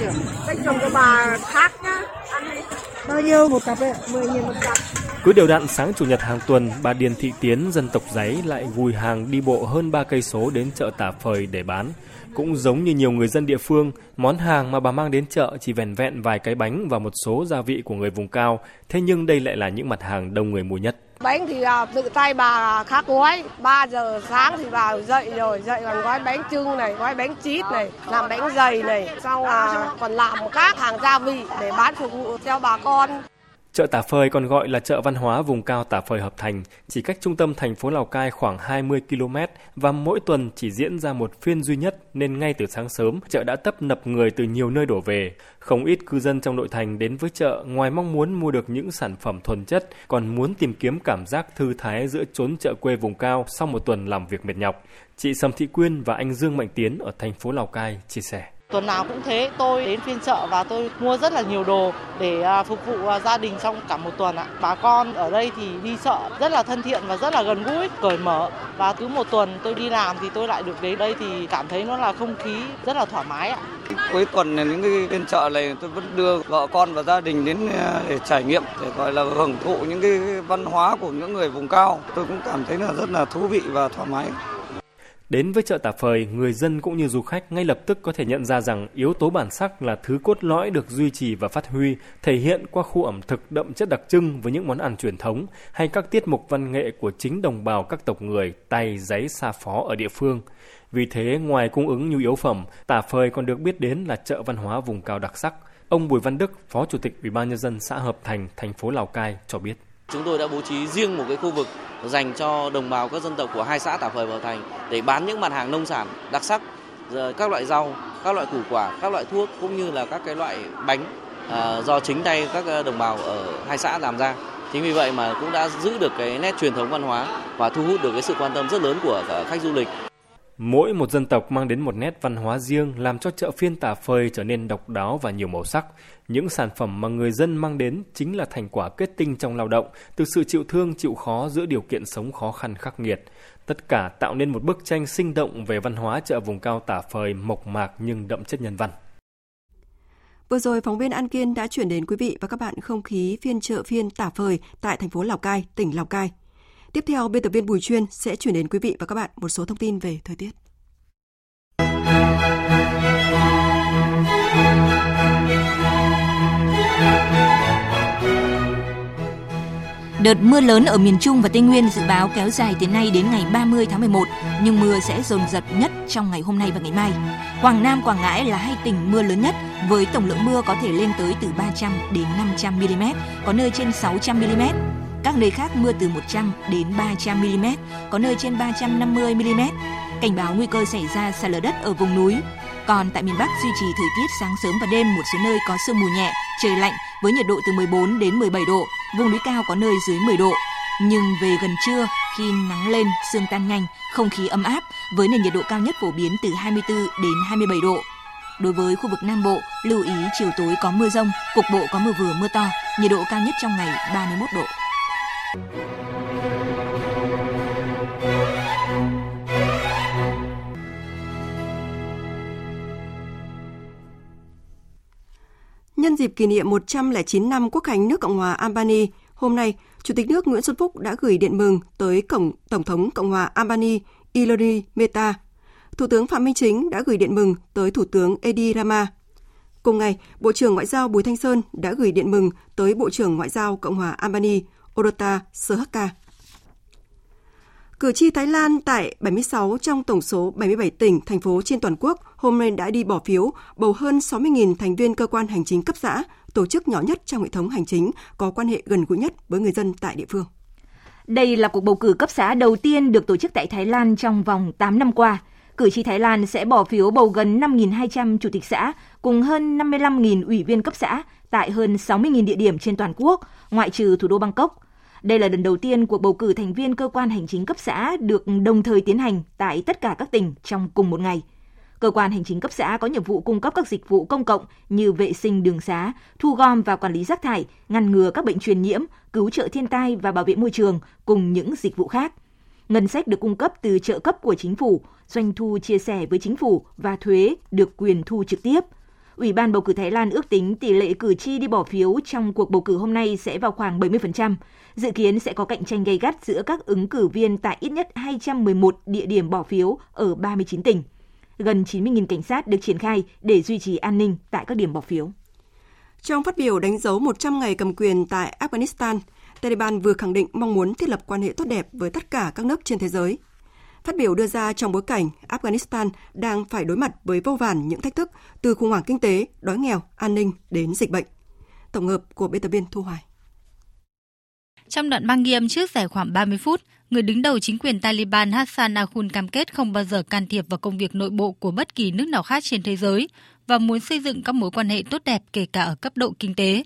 Dạ. Cách trồng cho bà khác nhá. Bao nhiêu một cặp ấy? 10 nghìn một cặp. Cứ đều đặn sáng chủ nhật hàng tuần, bà Điền Thị Tiến dân tộc giấy lại gùi hàng đi bộ hơn 3 cây số đến chợ Tả Phời để bán. Cũng giống như nhiều người dân địa phương, món hàng mà bà mang đến chợ chỉ vẻn vẹn vài cái bánh và một số gia vị của người vùng cao, thế nhưng đây lại là những mặt hàng đông người mua nhất. Bánh thì à, tự tay bà khắc gói, 3 giờ sáng thì bà dậy rồi, dậy còn gói bánh trưng này, gói bánh chít này, làm bánh dày này, xong là còn làm các hàng gia vị để bán phục vụ cho bà con. Chợ Tả Phơi còn gọi là chợ văn hóa vùng cao Tả Phơi Hợp Thành, chỉ cách trung tâm thành phố Lào Cai khoảng 20 km và mỗi tuần chỉ diễn ra một phiên duy nhất nên ngay từ sáng sớm chợ đã tấp nập người từ nhiều nơi đổ về. Không ít cư dân trong nội thành đến với chợ ngoài mong muốn mua được những sản phẩm thuần chất còn muốn tìm kiếm cảm giác thư thái giữa chốn chợ quê vùng cao sau một tuần làm việc mệt nhọc. Chị Sầm Thị Quyên và anh Dương Mạnh Tiến ở thành phố Lào Cai chia sẻ. Tuần nào cũng thế, tôi đến phiên chợ và tôi mua rất là nhiều đồ để à, phục vụ à, gia đình trong cả một tuần ạ. Bà con ở đây thì đi chợ rất là thân thiện và rất là gần gũi, cởi mở và cứ một tuần tôi đi làm thì tôi lại được đến đây thì cảm thấy nó là không khí rất là thoải mái ạ. Cuối tuần này những cái phiên chợ này tôi vẫn đưa vợ con và gia đình đến à, để trải nghiệm để gọi là hưởng thụ những cái văn hóa của những người vùng cao. Tôi cũng cảm thấy là rất là thú vị và thoải mái. Đến với chợ Tà Phời, người dân cũng như du khách ngay lập tức có thể nhận ra rằng yếu tố bản sắc là thứ cốt lõi được duy trì và phát huy, thể hiện qua khu ẩm thực đậm chất đặc trưng với những món ăn truyền thống hay các tiết mục văn nghệ của chính đồng bào các tộc người tay giấy xa phó ở địa phương. Vì thế, ngoài cung ứng nhu yếu phẩm, Tà Phơi còn được biết đến là chợ văn hóa vùng cao đặc sắc. Ông Bùi Văn Đức, Phó Chủ tịch Ủy ban nhân dân xã Hợp Thành, thành phố Lào Cai cho biết. Chúng tôi đã bố trí riêng một cái khu vực dành cho đồng bào các dân tộc của hai xã Tả Phời và Hợp Thành để bán những mặt hàng nông sản đặc sắc, các loại rau, các loại củ quả, các loại thuốc cũng như là các cái loại bánh à, do chính tay các à, đồng bào ở hai xã làm ra. Chính vì vậy mà cũng đã giữ được cái nét truyền thống văn hóa và thu hút được cái sự quan tâm rất lớn của khách du lịch. Mỗi một dân tộc mang đến một nét văn hóa riêng làm cho chợ phiên tà phơi trở nên độc đáo và nhiều màu sắc. Những sản phẩm mà người dân mang đến chính là thành quả kết tinh trong lao động, từ sự chịu thương chịu khó giữa điều kiện sống khó khăn khắc nghiệt. Tất cả tạo nên một bức tranh sinh động về văn hóa chợ vùng cao tả phơi mộc mạc nhưng đậm chất nhân văn. Vừa rồi, phóng viên An Kiên đã chuyển đến quý vị và các bạn không khí phiên chợ phiên tả phơi tại thành phố Lào Cai, tỉnh Lào Cai. Tiếp theo, biên tập viên Bùi Chuyên sẽ chuyển đến quý vị và các bạn một số thông tin về thời tiết. Đợt mưa lớn ở miền Trung và Tây Nguyên dự báo kéo dài từ nay đến ngày 30 tháng 11, nhưng mưa sẽ dồn dập nhất trong ngày hôm nay và ngày mai. Quảng Nam, Quảng Ngãi là hai tỉnh mưa lớn nhất với tổng lượng mưa có thể lên tới từ 300 đến 500 mm, có nơi trên 600 mm. Các nơi khác mưa từ 100 đến 300 mm, có nơi trên 350 mm. Cảnh báo nguy cơ xảy ra sạt lở đất ở vùng núi. Còn tại miền Bắc duy trì thời tiết sáng sớm và đêm một số nơi có sương mù nhẹ, trời lạnh với nhiệt độ từ 14 đến 17 độ, vùng núi cao có nơi dưới 10 độ. Nhưng về gần trưa, khi nắng lên, sương tan nhanh, không khí ấm áp với nền nhiệt độ cao nhất phổ biến từ 24 đến 27 độ. Đối với khu vực Nam Bộ, lưu ý chiều tối có mưa rông, cục bộ có mưa vừa mưa to, nhiệt độ cao nhất trong ngày 31 độ. Nhân dịp kỷ niệm 109 năm Quốc khánh nước Cộng hòa Albany, hôm nay, Chủ tịch nước Nguyễn Xuân Phúc đã gửi điện mừng tới Cổng Tổng thống Cộng hòa Albany Ilori Meta. Thủ tướng Phạm Minh Chính đã gửi điện mừng tới Thủ tướng Edi Rama. Cùng ngày, Bộ trưởng Ngoại giao Bùi Thanh Sơn đã gửi điện mừng tới Bộ trưởng Ngoại giao Cộng hòa Albany Orota Sehaka. Cử tri Thái Lan tại 76 trong tổng số 77 tỉnh, thành phố trên toàn quốc hôm nay đã đi bỏ phiếu bầu hơn 60.000 thành viên cơ quan hành chính cấp xã, tổ chức nhỏ nhất trong hệ thống hành chính có quan hệ gần gũi nhất với người dân tại địa phương. Đây là cuộc bầu cử cấp xã đầu tiên được tổ chức tại Thái Lan trong vòng 8 năm qua. Cử tri Thái Lan sẽ bỏ phiếu bầu gần 5.200 chủ tịch xã cùng hơn 55.000 ủy viên cấp xã tại hơn 60.000 địa điểm trên toàn quốc, ngoại trừ thủ đô Bangkok – đây là lần đầu tiên cuộc bầu cử thành viên cơ quan hành chính cấp xã được đồng thời tiến hành tại tất cả các tỉnh trong cùng một ngày. Cơ quan hành chính cấp xã có nhiệm vụ cung cấp các dịch vụ công cộng như vệ sinh đường xá, thu gom và quản lý rác thải, ngăn ngừa các bệnh truyền nhiễm, cứu trợ thiên tai và bảo vệ môi trường cùng những dịch vụ khác. Ngân sách được cung cấp từ trợ cấp của chính phủ, doanh thu chia sẻ với chính phủ và thuế được quyền thu trực tiếp – Ủy ban bầu cử Thái Lan ước tính tỷ lệ cử tri đi bỏ phiếu trong cuộc bầu cử hôm nay sẽ vào khoảng 70%. Dự kiến sẽ có cạnh tranh gay gắt giữa các ứng cử viên tại ít nhất 211 địa điểm bỏ phiếu ở 39 tỉnh. Gần 90.000 cảnh sát được triển khai để duy trì an ninh tại các điểm bỏ phiếu. Trong phát biểu đánh dấu 100 ngày cầm quyền tại Afghanistan, Taliban vừa khẳng định mong muốn thiết lập quan hệ tốt đẹp với tất cả các nước trên thế giới. Phát biểu đưa ra trong bối cảnh Afghanistan đang phải đối mặt với vô vàn những thách thức từ khủng hoảng kinh tế, đói nghèo, an ninh đến dịch bệnh. Tổng hợp của biên tập viên Thu Hoài. Trong đoạn băng ghi âm trước giải khoảng 30 phút, người đứng đầu chính quyền Taliban Hassan Akhund cam kết không bao giờ can thiệp vào công việc nội bộ của bất kỳ nước nào khác trên thế giới và muốn xây dựng các mối quan hệ tốt đẹp kể cả ở cấp độ kinh tế.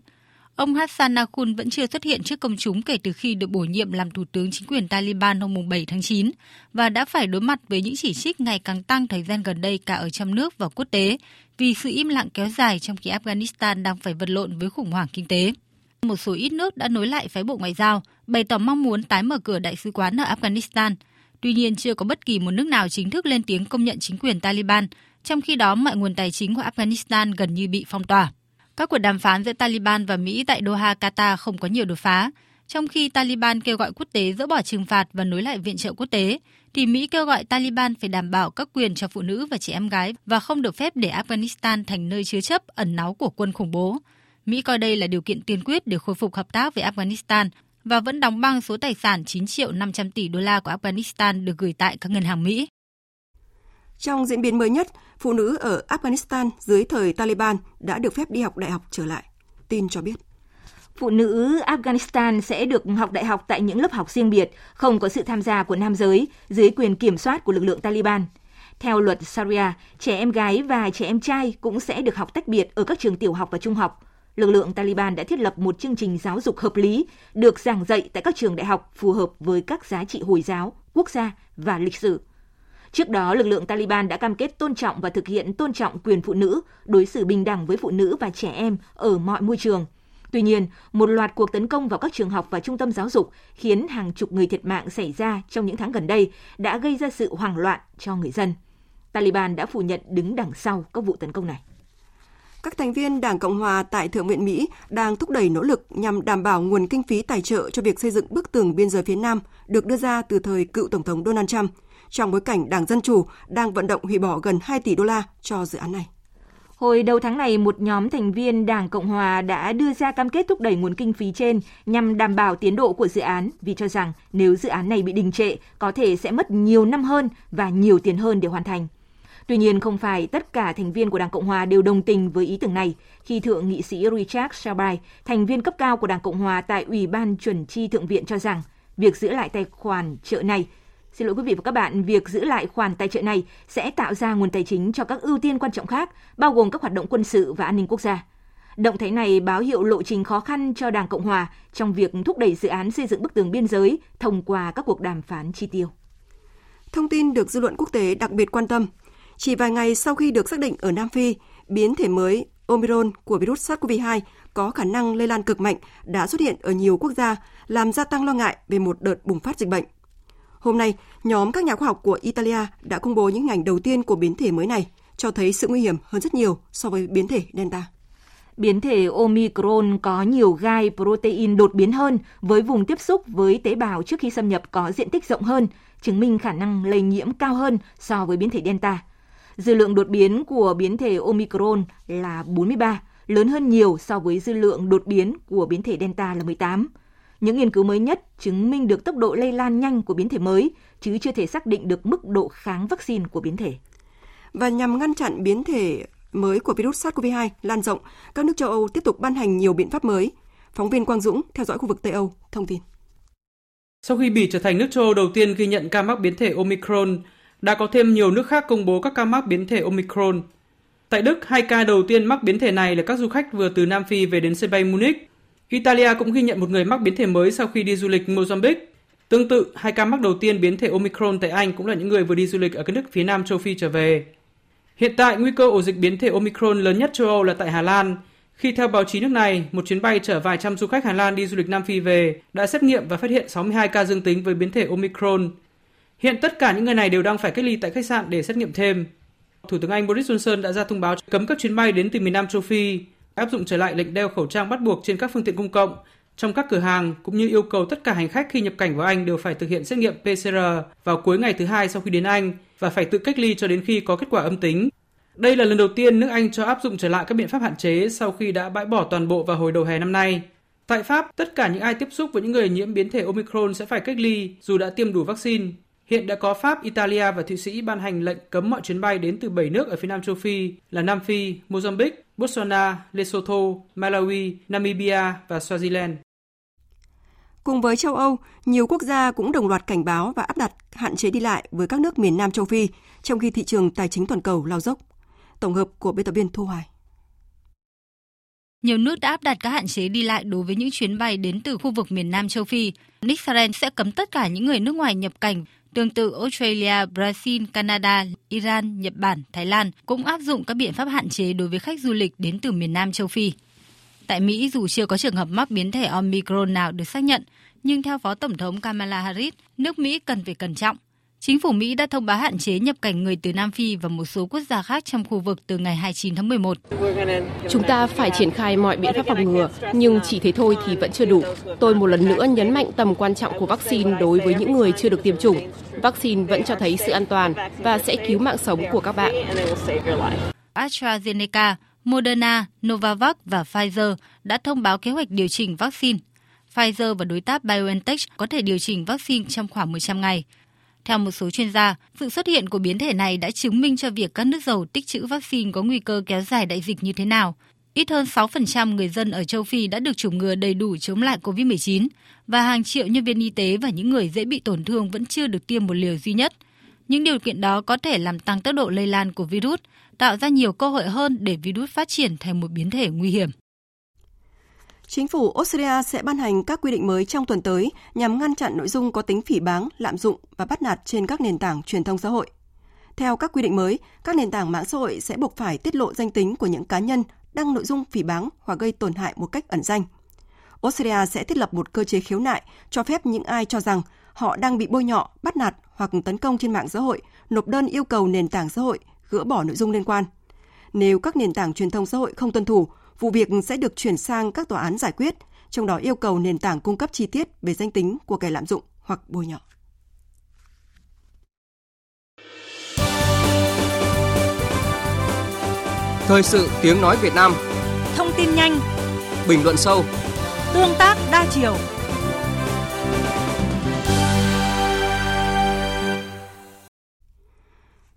Ông Hassan Akhund vẫn chưa xuất hiện trước công chúng kể từ khi được bổ nhiệm làm thủ tướng chính quyền Taliban hôm 7 tháng 9 và đã phải đối mặt với những chỉ trích ngày càng tăng thời gian gần đây cả ở trong nước và quốc tế vì sự im lặng kéo dài trong khi Afghanistan đang phải vật lộn với khủng hoảng kinh tế. Một số ít nước đã nối lại phái bộ ngoại giao, bày tỏ mong muốn tái mở cửa đại sứ quán ở Afghanistan. Tuy nhiên, chưa có bất kỳ một nước nào chính thức lên tiếng công nhận chính quyền Taliban, trong khi đó mọi nguồn tài chính của Afghanistan gần như bị phong tỏa. Các cuộc đàm phán giữa Taliban và Mỹ tại Doha, Qatar không có nhiều đột phá. Trong khi Taliban kêu gọi quốc tế dỡ bỏ trừng phạt và nối lại viện trợ quốc tế, thì Mỹ kêu gọi Taliban phải đảm bảo các quyền cho phụ nữ và trẻ em gái và không được phép để Afghanistan thành nơi chứa chấp ẩn náu của quân khủng bố. Mỹ coi đây là điều kiện tiên quyết để khôi phục hợp tác với Afghanistan và vẫn đóng băng số tài sản 9 triệu 500 tỷ đô la của Afghanistan được gửi tại các ngân hàng Mỹ. Trong diễn biến mới nhất, phụ nữ ở Afghanistan dưới thời Taliban đã được phép đi học đại học trở lại. Tin cho biết. Phụ nữ Afghanistan sẽ được học đại học tại những lớp học riêng biệt, không có sự tham gia của nam giới, dưới quyền kiểm soát của lực lượng Taliban. Theo luật Sharia, trẻ em gái và trẻ em trai cũng sẽ được học tách biệt ở các trường tiểu học và trung học. Lực lượng Taliban đã thiết lập một chương trình giáo dục hợp lý, được giảng dạy tại các trường đại học phù hợp với các giá trị Hồi giáo, quốc gia và lịch sử. Trước đó, lực lượng Taliban đã cam kết tôn trọng và thực hiện tôn trọng quyền phụ nữ, đối xử bình đẳng với phụ nữ và trẻ em ở mọi môi trường. Tuy nhiên, một loạt cuộc tấn công vào các trường học và trung tâm giáo dục khiến hàng chục người thiệt mạng xảy ra trong những tháng gần đây đã gây ra sự hoảng loạn cho người dân. Taliban đã phủ nhận đứng đằng sau các vụ tấn công này. Các thành viên Đảng Cộng hòa tại Thượng viện Mỹ đang thúc đẩy nỗ lực nhằm đảm bảo nguồn kinh phí tài trợ cho việc xây dựng bức tường biên giới phía Nam được đưa ra từ thời cựu Tổng thống Donald Trump – trong bối cảnh Đảng Dân Chủ đang vận động hủy bỏ gần 2 tỷ đô la cho dự án này. Hồi đầu tháng này, một nhóm thành viên Đảng Cộng Hòa đã đưa ra cam kết thúc đẩy nguồn kinh phí trên nhằm đảm bảo tiến độ của dự án vì cho rằng nếu dự án này bị đình trệ, có thể sẽ mất nhiều năm hơn và nhiều tiền hơn để hoàn thành. Tuy nhiên, không phải tất cả thành viên của Đảng Cộng Hòa đều đồng tình với ý tưởng này khi Thượng nghị sĩ Richard Shelby, thành viên cấp cao của Đảng Cộng Hòa tại Ủy ban chuẩn chi Thượng viện cho rằng việc giữ lại tài khoản trợ này Xin lỗi quý vị và các bạn, việc giữ lại khoản tài trợ này sẽ tạo ra nguồn tài chính cho các ưu tiên quan trọng khác, bao gồm các hoạt động quân sự và an ninh quốc gia. Động thái này báo hiệu lộ trình khó khăn cho Đảng Cộng Hòa trong việc thúc đẩy dự án xây dựng bức tường biên giới thông qua các cuộc đàm phán chi tiêu. Thông tin được dư luận quốc tế đặc biệt quan tâm. Chỉ vài ngày sau khi được xác định ở Nam Phi, biến thể mới Omicron của virus SARS-CoV-2 có khả năng lây lan cực mạnh đã xuất hiện ở nhiều quốc gia, làm gia tăng lo ngại về một đợt bùng phát dịch bệnh. Hôm nay, nhóm các nhà khoa học của Italia đã công bố những ảnh đầu tiên của biến thể mới này, cho thấy sự nguy hiểm hơn rất nhiều so với biến thể Delta. Biến thể Omicron có nhiều gai protein đột biến hơn với vùng tiếp xúc với tế bào trước khi xâm nhập có diện tích rộng hơn, chứng minh khả năng lây nhiễm cao hơn so với biến thể Delta. Dư lượng đột biến của biến thể Omicron là 43, lớn hơn nhiều so với dư lượng đột biến của biến thể Delta là 18. Những nghiên cứu mới nhất chứng minh được tốc độ lây lan nhanh của biến thể mới, chứ chưa thể xác định được mức độ kháng vaccine của biến thể. Và nhằm ngăn chặn biến thể mới của virus SARS-CoV-2 lan rộng, các nước châu Âu tiếp tục ban hành nhiều biện pháp mới. Phóng viên Quang Dũng theo dõi khu vực Tây Âu thông tin. Sau khi Bỉ trở thành nước châu Âu đầu tiên ghi nhận ca mắc biến thể Omicron, đã có thêm nhiều nước khác công bố các ca mắc biến thể Omicron. Tại Đức, hai ca đầu tiên mắc biến thể này là các du khách vừa từ Nam Phi về đến sân bay Munich Italia cũng ghi nhận một người mắc biến thể mới sau khi đi du lịch Mozambique. Tương tự, hai ca mắc đầu tiên biến thể Omicron tại Anh cũng là những người vừa đi du lịch ở các nước phía nam châu Phi trở về. Hiện tại, nguy cơ ổ dịch biến thể Omicron lớn nhất châu Âu là tại Hà Lan, khi theo báo chí nước này, một chuyến bay chở vài trăm du khách Hà Lan đi du lịch Nam Phi về đã xét nghiệm và phát hiện 62 ca dương tính với biến thể Omicron. Hiện tất cả những người này đều đang phải cách ly tại khách sạn để xét nghiệm thêm. Thủ tướng Anh Boris Johnson đã ra thông báo cấm các chuyến bay đến từ miền Nam châu Phi áp dụng trở lại lệnh đeo khẩu trang bắt buộc trên các phương tiện công cộng, trong các cửa hàng cũng như yêu cầu tất cả hành khách khi nhập cảnh vào Anh đều phải thực hiện xét nghiệm PCR vào cuối ngày thứ hai sau khi đến Anh và phải tự cách ly cho đến khi có kết quả âm tính. Đây là lần đầu tiên nước Anh cho áp dụng trở lại các biện pháp hạn chế sau khi đã bãi bỏ toàn bộ vào hồi đầu hè năm nay. Tại Pháp, tất cả những ai tiếp xúc với những người nhiễm biến thể Omicron sẽ phải cách ly dù đã tiêm đủ vaccine. Hiện đã có Pháp, Italia và Thụy Sĩ ban hành lệnh cấm mọi chuyến bay đến từ 7 nước ở phía Nam châu Phi là Nam Phi, Mozambique, Botswana, Lesotho, Malawi, Namibia và Swaziland. Cùng với châu Âu, nhiều quốc gia cũng đồng loạt cảnh báo và áp đặt hạn chế đi lại với các nước miền Nam châu Phi, trong khi thị trường tài chính toàn cầu lao dốc. Tổng hợp của biên tập viên Thu Hoài. Nhiều nước đã áp đặt các hạn chế đi lại đối với những chuyến bay đến từ khu vực miền Nam châu Phi. Israel sẽ cấm tất cả những người nước ngoài nhập cảnh. Tương tự Australia, Brazil, Canada, Iran, Nhật Bản, Thái Lan cũng áp dụng các biện pháp hạn chế đối với khách du lịch đến từ miền Nam châu Phi. Tại Mỹ, dù chưa có trường hợp mắc biến thể Omicron nào được xác nhận, nhưng theo Phó Tổng thống Kamala Harris, nước Mỹ cần phải cẩn trọng. Chính phủ Mỹ đã thông báo hạn chế nhập cảnh người từ Nam Phi và một số quốc gia khác trong khu vực từ ngày 29 tháng 11. Chúng ta phải triển khai mọi biện pháp phòng ngừa, nhưng chỉ thế thôi thì vẫn chưa đủ. Tôi một lần nữa nhấn mạnh tầm quan trọng của vaccine đối với những người chưa được tiêm chủng. Vaccine vẫn cho thấy sự an toàn và sẽ cứu mạng sống của các bạn. AstraZeneca, Moderna, Novavax và Pfizer đã thông báo kế hoạch điều chỉnh vaccine. Pfizer và đối tác BioNTech có thể điều chỉnh vaccine trong khoảng 100 ngày. Theo một số chuyên gia, sự xuất hiện của biến thể này đã chứng minh cho việc các nước giàu tích trữ vaccine có nguy cơ kéo dài đại dịch như thế nào. Ít hơn 6% người dân ở châu Phi đã được chủng ngừa đầy đủ chống lại COVID-19 và hàng triệu nhân viên y tế và những người dễ bị tổn thương vẫn chưa được tiêm một liều duy nhất. Những điều kiện đó có thể làm tăng tốc độ lây lan của virus, tạo ra nhiều cơ hội hơn để virus phát triển thành một biến thể nguy hiểm. Chính phủ Australia sẽ ban hành các quy định mới trong tuần tới nhằm ngăn chặn nội dung có tính phỉ báng, lạm dụng và bắt nạt trên các nền tảng truyền thông xã hội. Theo các quy định mới, các nền tảng mạng xã hội sẽ buộc phải tiết lộ danh tính của những cá nhân đăng nội dung phỉ báng hoặc gây tổn hại một cách ẩn danh. Australia sẽ thiết lập một cơ chế khiếu nại cho phép những ai cho rằng họ đang bị bôi nhọ, bắt nạt hoặc tấn công trên mạng xã hội nộp đơn yêu cầu nền tảng xã hội gỡ bỏ nội dung liên quan. Nếu các nền tảng truyền thông xã hội không tuân thủ, vụ việc sẽ được chuyển sang các tòa án giải quyết, trong đó yêu cầu nền tảng cung cấp chi tiết về danh tính của kẻ lạm dụng hoặc bôi nhọ. Thời sự tiếng nói Việt Nam. Thông tin nhanh. Bình luận sâu. Tương tác đa chiều.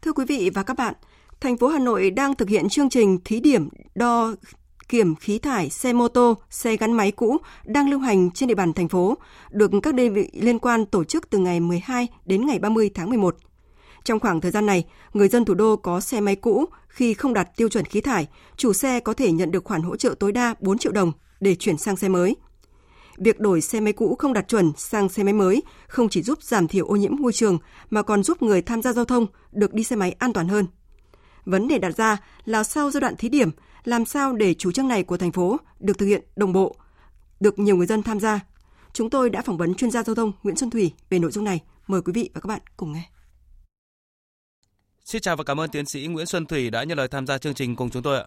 Thưa quý vị và các bạn, thành phố Hà Nội đang thực hiện chương trình thí điểm đo kiểm khí thải xe mô tô, xe gắn máy cũ đang lưu hành trên địa bàn thành phố, được các đơn vị liên quan tổ chức từ ngày 12 đến ngày 30 tháng 11. Trong khoảng thời gian này, người dân thủ đô có xe máy cũ khi không đạt tiêu chuẩn khí thải, chủ xe có thể nhận được khoản hỗ trợ tối đa 4 triệu đồng để chuyển sang xe mới. Việc đổi xe máy cũ không đạt chuẩn sang xe máy mới không chỉ giúp giảm thiểu ô nhiễm môi trường mà còn giúp người tham gia giao thông được đi xe máy an toàn hơn. Vấn đề đặt ra là sau giai đoạn thí điểm, làm sao để chủ trương này của thành phố được thực hiện đồng bộ, được nhiều người dân tham gia. Chúng tôi đã phỏng vấn chuyên gia giao thông Nguyễn Xuân Thủy về nội dung này. Mời quý vị và các bạn cùng nghe. Xin chào và cảm ơn tiến sĩ Nguyễn Xuân Thủy đã nhận lời tham gia chương trình cùng chúng tôi ạ.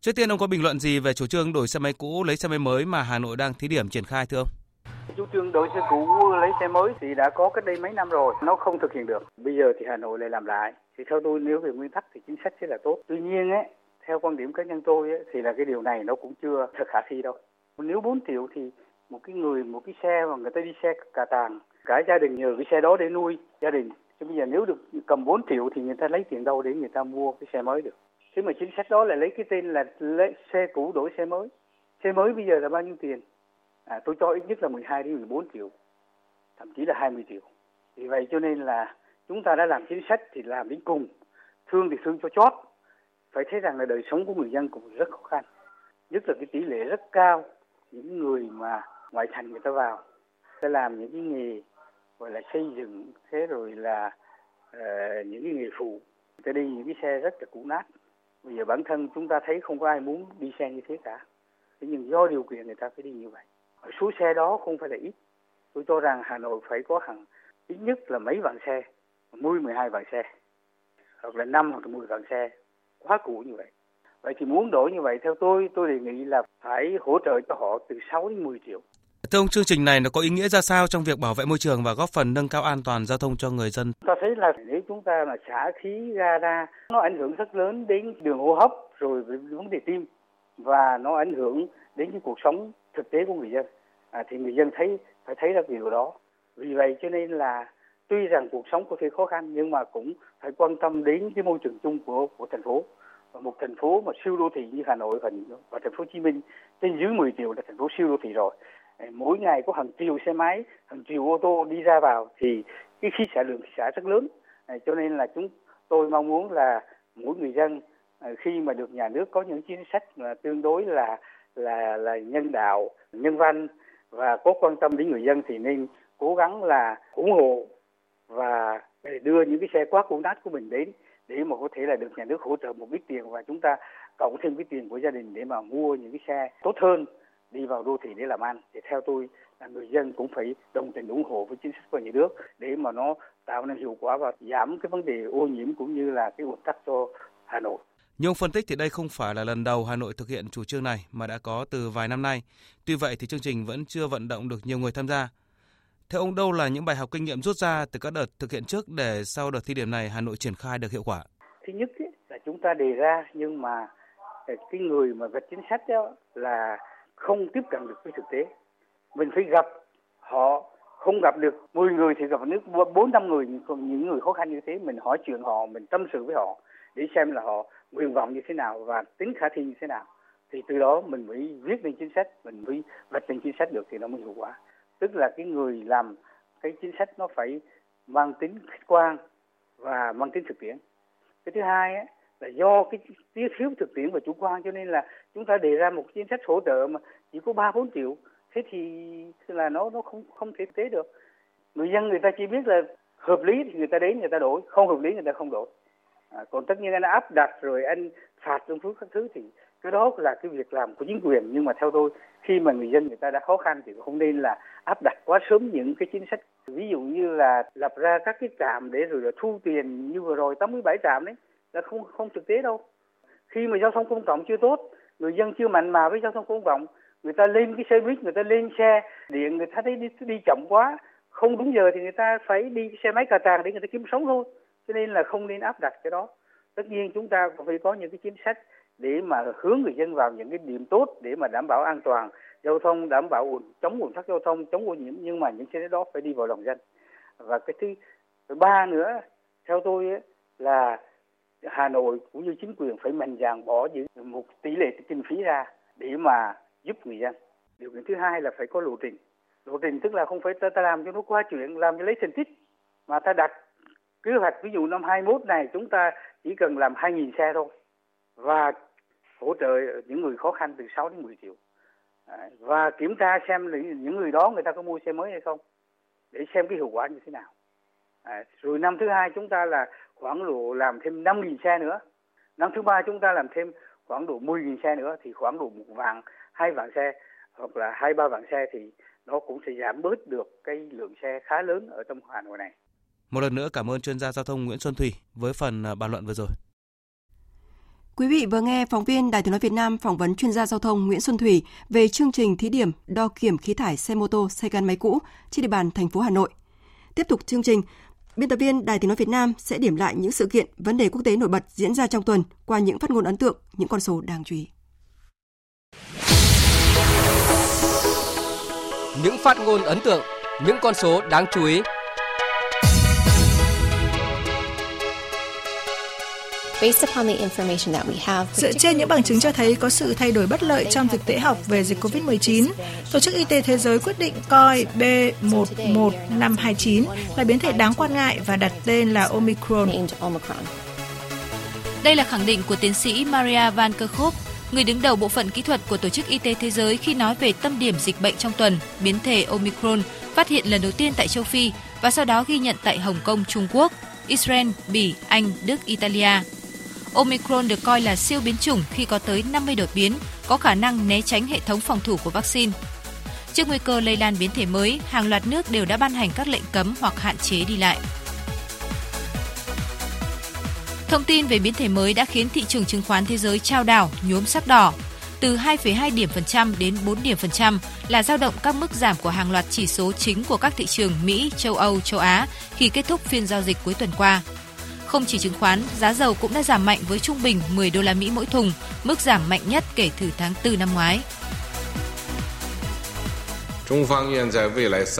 Trước tiên ông có bình luận gì về chủ trương đổi xe máy cũ lấy xe máy mới mà Hà Nội đang thí điểm triển khai thưa ông? Chủ trương đổi xe cũ lấy xe mới thì đã có cách đây mấy năm rồi, nó không thực hiện được. Bây giờ thì Hà Nội lại làm lại. Thì theo tôi nếu về nguyên tắc thì chính sách sẽ là tốt. Tuy nhiên ấy, theo quan điểm cá nhân tôi ấy, thì là cái điều này nó cũng chưa thật khả thi đâu. Nếu 4 triệu thì một cái người một cái xe mà người ta đi xe cả tàng cả gia đình nhờ cái xe đó để nuôi gia đình Chứ bây giờ nếu được cầm 4 triệu thì người ta lấy tiền đâu để người ta mua cái xe mới được. Thế mà chính sách đó là lấy cái tên là lấy xe cũ đổi xe mới. Xe mới bây giờ là bao nhiêu tiền? À, tôi cho ít nhất là 12 đến 14 triệu, thậm chí là 20 triệu. Vì vậy cho nên là chúng ta đã làm chính sách thì làm đến cùng, thương thì thương cho chót. Phải thấy rằng là đời sống của người dân cũng rất khó khăn. Nhất là cái tỷ lệ rất cao những người mà ngoại thành người ta vào. Sẽ làm những cái nghề gọi là xây dựng thế rồi là uh, những cái nghề phụ. Người ta đi những cái xe rất là cũ nát. Bây giờ bản thân chúng ta thấy không có ai muốn đi xe như thế cả. Thế nhưng do điều kiện người ta phải đi như vậy. Số xe đó không phải là ít. Tôi cho rằng Hà Nội phải có hàng ít nhất là mấy vạn xe 10 12 vạn xe hoặc là 5 hoặc là 10 vạn xe quá cũ như vậy vậy thì muốn đổi như vậy theo tôi tôi đề nghị là phải hỗ trợ cho họ từ 6 đến 10 triệu Thưa ông, chương trình này nó có ý nghĩa ra sao trong việc bảo vệ môi trường và góp phần nâng cao an toàn giao thông cho người dân? Ta thấy là nếu chúng ta mà xả khí ra ra, nó ảnh hưởng rất lớn đến đường hô hấp rồi vấn đề tim và nó ảnh hưởng đến cái cuộc sống thực tế của người dân. À, thì người dân thấy phải thấy được điều đó. Vì vậy cho nên là tuy rằng cuộc sống có thể khó khăn nhưng mà cũng phải quan tâm đến cái môi trường chung của của thành phố. Và một thành phố mà siêu đô thị như Hà Nội và, và thành phố Hồ Chí Minh trên dưới 10 triệu là thành phố siêu đô thị rồi mỗi ngày có hàng triệu xe máy, hàng triệu ô tô đi ra vào thì cái khí xả lượng xả rất lớn. Cho nên là chúng tôi mong muốn là mỗi người dân ờ, khi mà được nhà nước có những chính sách mà tương đối là là là nhân đạo, nhân văn và có quan tâm đến người dân thì nên cố gắng là ủng hộ và để đưa những cái xe quá cũ nát của mình đến, để mà có thể là được nhà nước hỗ trợ một ít tiền và chúng ta cộng thêm cái tiền của gia đình để mà mua những cái xe tốt hơn đi vào đô thị để làm ăn thì theo tôi là người dân cũng phải đồng tình ủng hộ với chính sách của nhà nước để mà nó tạo nên hiệu quả và giảm cái vấn đề ô nhiễm cũng như là cái ùn tắc cho Hà Nội. Như ông phân tích thì đây không phải là lần đầu Hà Nội thực hiện chủ trương này mà đã có từ vài năm nay. Tuy vậy thì chương trình vẫn chưa vận động được nhiều người tham gia. Theo ông đâu là những bài học kinh nghiệm rút ra từ các đợt thực hiện trước để sau đợt thi điểm này Hà Nội triển khai được hiệu quả? Thứ nhất ý, là chúng ta đề ra nhưng mà ờ, cái người mà vạch chính sách đó là không tiếp cận được với thực tế. Mình phải gặp họ không gặp được 10 người thì gặp nước 4 năm người những người khó khăn như thế mình hỏi chuyện họ mình tâm sự với họ để xem là họ nguyện vọng như thế nào và tính khả thi như thế nào thì từ đó mình mới viết lên chính sách mình mới vạch lên chính sách được thì nó mới hiệu quả tức là cái người làm cái chính sách nó phải mang tính khách quan và mang tính thực tiễn. Cái thứ hai ấy, là do cái thiếu thực tiễn và chủ quan cho nên là chúng ta đề ra một chính sách hỗ trợ mà chỉ có ba bốn triệu. Thế thì là nó nó không không thể tế được. Người dân người ta chỉ biết là hợp lý thì người ta đến người ta đổi. Không hợp lý người ta không đổi. À, còn tất nhiên anh áp đặt rồi anh phạt trong phước các thứ thì cái đó là cái việc làm của chính quyền. Nhưng mà theo tôi khi mà người dân người ta đã khó khăn thì không nên là áp đặt quá sớm những cái chính sách. Ví dụ như là lập ra các cái trạm để rồi là thu tiền như vừa rồi 87 trạm đấy là không không thực tế đâu. Khi mà giao thông công cộng chưa tốt người dân chưa mạnh mà với giao thông công cộng người ta lên cái xe buýt người ta lên xe điện người ta thấy đi, đi chậm quá không đúng giờ thì người ta phải đi xe máy cà tràng để người ta kiếm sống thôi. Cho nên là không nên áp đặt cái đó. Tất nhiên chúng ta cũng phải có những cái chính sách để mà hướng người dân vào những cái điểm tốt để mà đảm bảo an toàn giao thông đảm bảo ủn chống ủn tắc giao thông chống ô nhiễm. Nhưng mà những cái đó phải đi vào lòng dân. Và cái thứ, thứ ba nữa theo tôi ấy, là Hà Nội cũng như chính quyền phải mạnh dạn bỏ những một tỷ lệ kinh phí ra để mà giúp người dân. Điều kiện thứ hai là phải có lộ trình. Lộ trình tức là không phải ta, ta làm cho nó qua chuyện làm cho lấy thành tích mà ta đặt kế hoạch. Ví dụ năm 21 này chúng ta chỉ cần làm 2.000 xe thôi. Và hỗ trợ những người khó khăn từ 6 đến 10 triệu à, và kiểm tra xem những người đó người ta có mua xe mới hay không để xem cái hiệu quả như thế nào à, rồi năm thứ hai chúng ta là khoảng độ làm thêm 5.000 xe nữa năm thứ ba chúng ta làm thêm khoảng độ 10.000 xe nữa thì khoảng độ một vạn hai vạn xe hoặc là hai ba vạn xe thì nó cũng sẽ giảm bớt được cái lượng xe khá lớn ở trong Hà Nội này. Một lần nữa cảm ơn chuyên gia giao thông Nguyễn Xuân Thủy với phần à, bàn luận vừa rồi. Quý vị vừa nghe phóng viên Đài Tiếng nói Việt Nam phỏng vấn chuyên gia giao thông Nguyễn Xuân Thủy về chương trình thí điểm đo kiểm khí thải xe mô tô, xe gắn máy cũ trên địa bàn thành phố Hà Nội. Tiếp tục chương trình, biên tập viên Đài Tiếng nói Việt Nam sẽ điểm lại những sự kiện, vấn đề quốc tế nổi bật diễn ra trong tuần qua những phát ngôn ấn tượng, những con số đáng chú ý. Những phát ngôn ấn tượng, những con số đáng chú ý. Dựa trên những bằng chứng cho thấy có sự thay đổi bất lợi trong thực tế học về dịch COVID-19, Tổ chức Y tế Thế giới quyết định coi B11529 là biến thể đáng quan ngại và đặt tên là Omicron. Đây là khẳng định của tiến sĩ Maria Van Kerkhove, người đứng đầu bộ phận kỹ thuật của Tổ chức Y tế Thế giới khi nói về tâm điểm dịch bệnh trong tuần, biến thể Omicron phát hiện lần đầu tiên tại châu Phi và sau đó ghi nhận tại Hồng Kông, Trung Quốc, Israel, Bỉ, Anh, Đức, Italia. Omicron được coi là siêu biến chủng khi có tới 50 đột biến, có khả năng né tránh hệ thống phòng thủ của vaccine. Trước nguy cơ lây lan biến thể mới, hàng loạt nước đều đã ban hành các lệnh cấm hoặc hạn chế đi lại. Thông tin về biến thể mới đã khiến thị trường chứng khoán thế giới trao đảo, nhuốm sắc đỏ. Từ 2,2 điểm phần trăm đến 4 điểm phần trăm là dao động các mức giảm của hàng loạt chỉ số chính của các thị trường Mỹ, châu Âu, châu Á khi kết thúc phiên giao dịch cuối tuần qua. Không chỉ chứng khoán, giá dầu cũng đã giảm mạnh với trung bình 10 đô la Mỹ mỗi thùng, mức giảm mạnh nhất kể từ tháng 4 năm ngoái.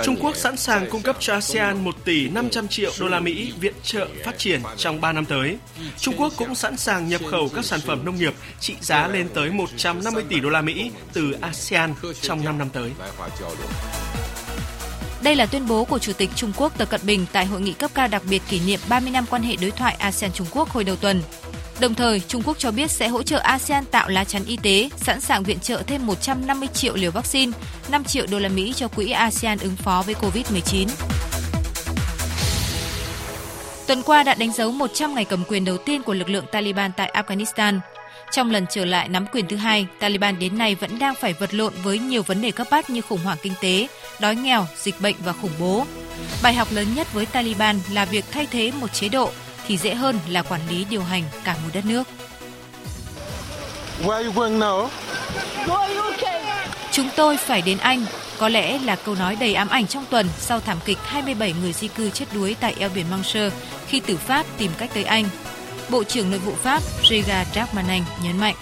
Trung Quốc sẵn sàng cung cấp cho ASEAN 1 tỷ 500 triệu đô la Mỹ viện trợ phát triển trong 3 năm tới. Trung Quốc cũng sẵn sàng nhập khẩu các sản phẩm nông nghiệp trị giá lên tới 150 tỷ đô la Mỹ từ ASEAN trong 5 năm tới. Đây là tuyên bố của Chủ tịch Trung Quốc Tập Cận Bình tại hội nghị cấp cao đặc biệt kỷ niệm 30 năm quan hệ đối thoại ASEAN Trung Quốc hồi đầu tuần. Đồng thời, Trung Quốc cho biết sẽ hỗ trợ ASEAN tạo lá chắn y tế, sẵn sàng viện trợ thêm 150 triệu liều vaccine, 5 triệu đô la Mỹ cho quỹ ASEAN ứng phó với COVID-19. Tuần qua đã đánh dấu 100 ngày cầm quyền đầu tiên của lực lượng Taliban tại Afghanistan. Trong lần trở lại nắm quyền thứ hai, Taliban đến nay vẫn đang phải vật lộn với nhiều vấn đề cấp bách như khủng hoảng kinh tế, đói nghèo, dịch bệnh và khủng bố. Bài học lớn nhất với Taliban là việc thay thế một chế độ thì dễ hơn là quản lý điều hành cả một đất nước. Chúng tôi phải đến Anh, có lẽ là câu nói đầy ám ảnh trong tuần sau thảm kịch 27 người di cư chết đuối tại eo biển Manche khi từ Pháp tìm cách tới Anh. Bộ trưởng Nội vụ Pháp Rega Darmanin nhấn mạnh.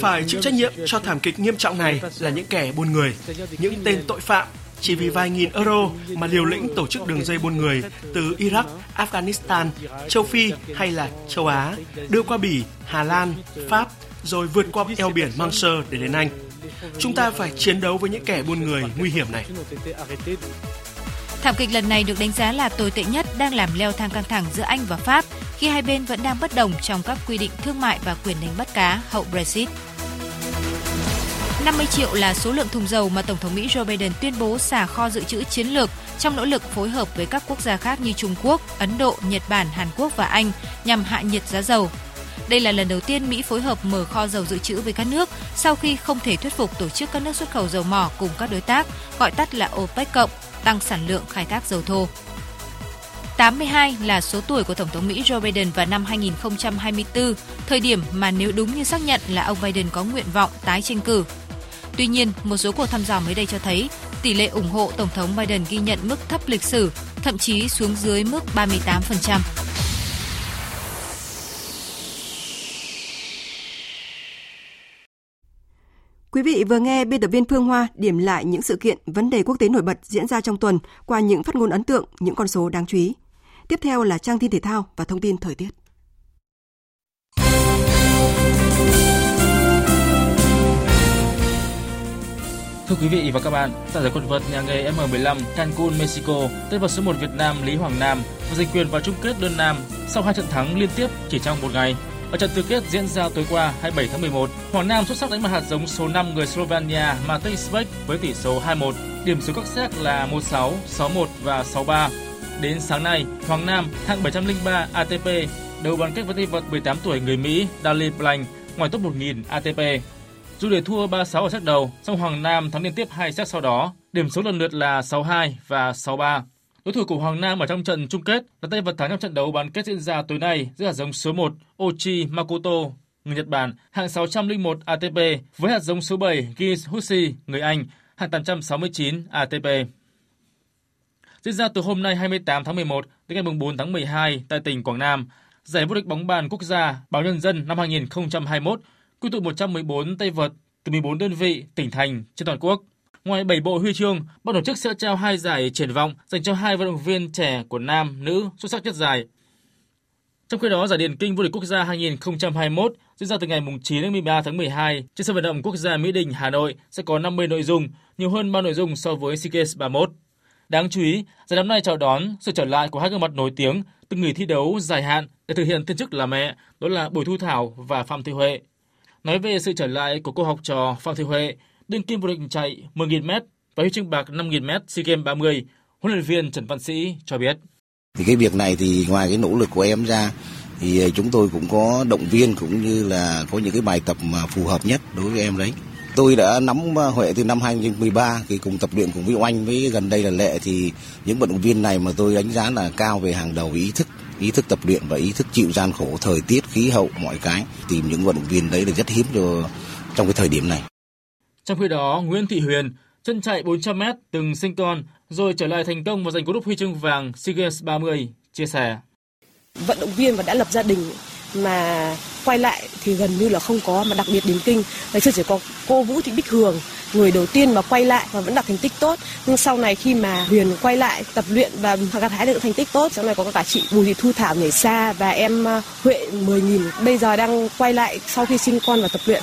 Phải chịu trách nhiệm cho thảm kịch nghiêm trọng này là những kẻ buôn người, những tên tội phạm chỉ vì vài nghìn euro mà liều lĩnh tổ chức đường dây buôn người từ Iraq, Afghanistan, châu Phi hay là châu Á đưa qua Bỉ, Hà Lan, Pháp rồi vượt qua eo biển Manche để đến Anh. Chúng ta phải chiến đấu với những kẻ buôn người nguy hiểm này. Thảm kịch lần này được đánh giá là tồi tệ nhất đang làm leo thang căng thẳng giữa Anh và Pháp khi hai bên vẫn đang bất đồng trong các quy định thương mại và quyền đánh bắt cá hậu Brexit. 50 triệu là số lượng thùng dầu mà Tổng thống Mỹ Joe Biden tuyên bố xả kho dự trữ chiến lược trong nỗ lực phối hợp với các quốc gia khác như Trung Quốc, Ấn Độ, Nhật Bản, Hàn Quốc và Anh nhằm hạ nhiệt giá dầu. Đây là lần đầu tiên Mỹ phối hợp mở kho dầu dự trữ với các nước sau khi không thể thuyết phục tổ chức các nước xuất khẩu dầu mỏ cùng các đối tác, gọi tắt là OPEC cộng, tăng sản lượng khai thác dầu thô. 82 là số tuổi của Tổng thống Mỹ Joe Biden vào năm 2024, thời điểm mà nếu đúng như xác nhận là ông Biden có nguyện vọng tái tranh cử. Tuy nhiên, một số cuộc thăm dò mới đây cho thấy tỷ lệ ủng hộ Tổng thống Biden ghi nhận mức thấp lịch sử, thậm chí xuống dưới mức 38%. Quý vị vừa nghe biên tập viên Phương Hoa điểm lại những sự kiện, vấn đề quốc tế nổi bật diễn ra trong tuần qua những phát ngôn ấn tượng, những con số đáng chú ý. Tiếp theo là trang tin thể thao và thông tin thời tiết. Thưa quý vị và các bạn, tại giải quần vợt nhà nghề M15 Cancun, Mexico, tay vợt số 1 Việt Nam Lý Hoàng Nam và giành quyền vào chung kết đơn nam sau hai trận thắng liên tiếp chỉ trong một ngày. Ở trận tứ kết diễn ra tối qua 27 tháng 11, Hoàng Nam xuất sắc đánh bại hạt giống số 5 người Slovenia Matej Svek với tỷ số 2-1. Điểm số các xét là 1-6, 6-1 và 6-3. Đến sáng nay, Hoàng Nam hạng 703 ATP đấu bán kết với tay vợt 18 tuổi người Mỹ Dali Blank ngoài top 1000 ATP. Dù để thua 3-6 ở set đầu, song Hoàng Nam thắng liên tiếp hai set sau đó, điểm số lần lượt là 6-2 và 6-3. Đối thủ của Hoàng Nam ở trong trận chung kết là tay vật thắng trong trận đấu bán kết diễn ra tối nay giữa hạt giống số 1 Ochi Makoto, người Nhật Bản, hạng 601 ATP với hạt giống số 7 Giz Husi, người Anh, hạng 869 ATP. Diễn ra từ hôm nay 28 tháng 11 đến ngày 4 tháng 12 tại tỉnh Quảng Nam, giải vô địch bóng bàn quốc gia Báo Nhân dân năm 2021 quy tụ 114 tay vợt từ 14 đơn vị, tỉnh thành trên toàn quốc. Ngoài 7 bộ huy chương, ban tổ chức sẽ trao hai giải triển vọng dành cho hai vận động viên trẻ của nam, nữ xuất sắc nhất giải. Trong khi đó, giải điền kinh vô địch quốc gia 2021 diễn ra từ ngày 9 đến 13 tháng 12 trên sân vận động quốc gia Mỹ Đình, Hà Nội sẽ có 50 nội dung, nhiều hơn 3 nội dung so với SEA Games 31. Đáng chú ý, giải năm nay chào đón sự trở lại của hai gương mặt nổi tiếng từng nghỉ thi đấu dài hạn để thực hiện thiên chức là mẹ, đó là Bùi Thu Thảo và Phạm Thị Huệ. Nói về sự trở lại của cô học trò Phạm Thị Huệ, đương kim vô địch chạy 10.000m và huy chương bạc 5.000m SEA Games 30, huấn luyện viên Trần Văn Sĩ cho biết. Thì cái việc này thì ngoài cái nỗ lực của em ra thì ờ, chúng tôi cũng có động viên cũng như là có những cái bài tập mà phù hợp nhất đối với em đấy. Tôi đã nắm ờ, Huệ từ năm 2013 thì cùng tập luyện cùng với Oanh với gần đây là Lệ thì những vận động viên này mà tôi đánh giá là cao về hàng đầu ý thức ý thức tập luyện và ý thức chịu gian khổ thời tiết khí hậu mọi cái tìm những vận động viên đấy là rất hiếm cho trong cái thời điểm này trong khi đó, Nguyễn Thị Huyền, chân chạy 400m từng sinh con rồi trở lại thành công và giành cú đúc huy chương vàng SEA Games 30, chia sẻ. Vận động viên và đã lập gia đình mà quay lại thì gần như là không có mà đặc biệt đến kinh ngày xưa chỉ có cô Vũ Thị Bích Hường người đầu tiên mà quay lại và vẫn đạt thành tích tốt. Nhưng sau này khi mà Huyền quay lại tập luyện và gặt hái được thành tích tốt, sau này có cả chị Bùi Thị Thu Thảo nhảy xa và em ờ, Huệ 10.000 bây giờ đang quay lại sau khi sinh con và tập luyện.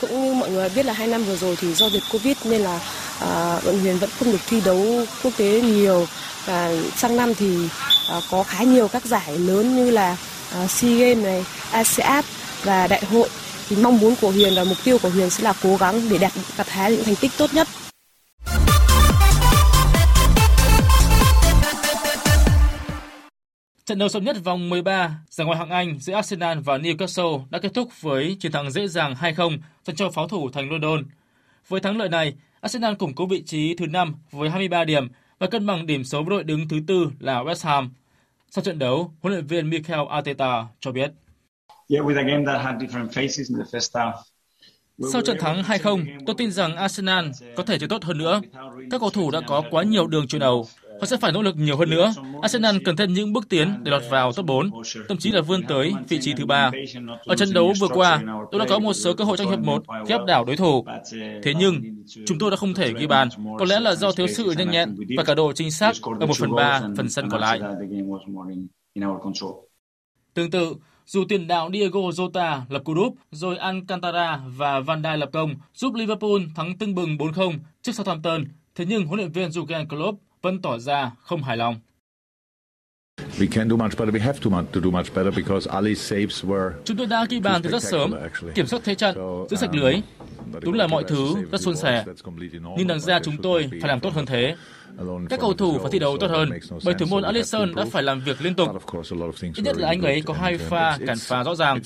Cũng như mọi người biết là hai năm vừa rồi thì do dịch Covid nên là à, vận Huyền vẫn không được thi đấu quốc tế nhiều và sang năm thì à, có khá nhiều các giải lớn như là à, SEA Games này, ASEAN và đại hội thì mong muốn của Huyền và mục tiêu của Huyền sẽ là cố gắng để đạt gặt hái những thành tích tốt nhất. Trận đấu sớm nhất vòng 13 giải ngoại hạng Anh giữa Arsenal và Newcastle đã kết thúc với chiến thắng dễ dàng 2-0 dành cho pháo thủ thành London. Với thắng lợi này, Arsenal củng cố vị trí thứ 5 với 23 điểm và cân bằng điểm số với đội đứng thứ tư là West Ham. Sau trận đấu, huấn luyện viên Mikel Arteta cho biết. Sau trận thắng 2-0, tôi tin rằng Arsenal có thể chơi tốt hơn nữa. Các cầu thủ đã có quá nhiều đường chuyền đầu. Họ sẽ phải nỗ lực nhiều hơn nữa. Arsenal cần thêm những bước tiến để lọt vào top 4, thậm chí là vươn tới vị trí thứ ba. Ở trận đấu vừa qua, tôi đã có một số cơ hội trong hiệp 1 khi áp đảo đối thủ. Thế nhưng, chúng tôi đã không thể ghi bàn. Có lẽ là do thiếu sự nhanh nhẹn và cả độ chính xác ở 1 phần 3 phần sân còn lại. Tương tự, dù tiền đạo Diego Jota lập cú đúp, rồi Alcantara và Van Dijk lập công giúp Liverpool thắng tưng bừng 4-0 trước Southampton, thế nhưng huấn luyện viên Jurgen Klopp vẫn tỏ ra không hài lòng. Chúng tôi đã ghi bàn từ rất sớm, kiểm soát thế trận, giữ sạch lưới. Đúng là mọi thứ rất suôn sẻ. Nhưng đằng ra chúng tôi phải làm tốt hơn thế. Các cầu thủ phải thi đấu tốt hơn, bởi thủ môn Alisson đã phải làm việc liên tục. Ít nhất là anh ấy có hai pha cản phá rõ ràng.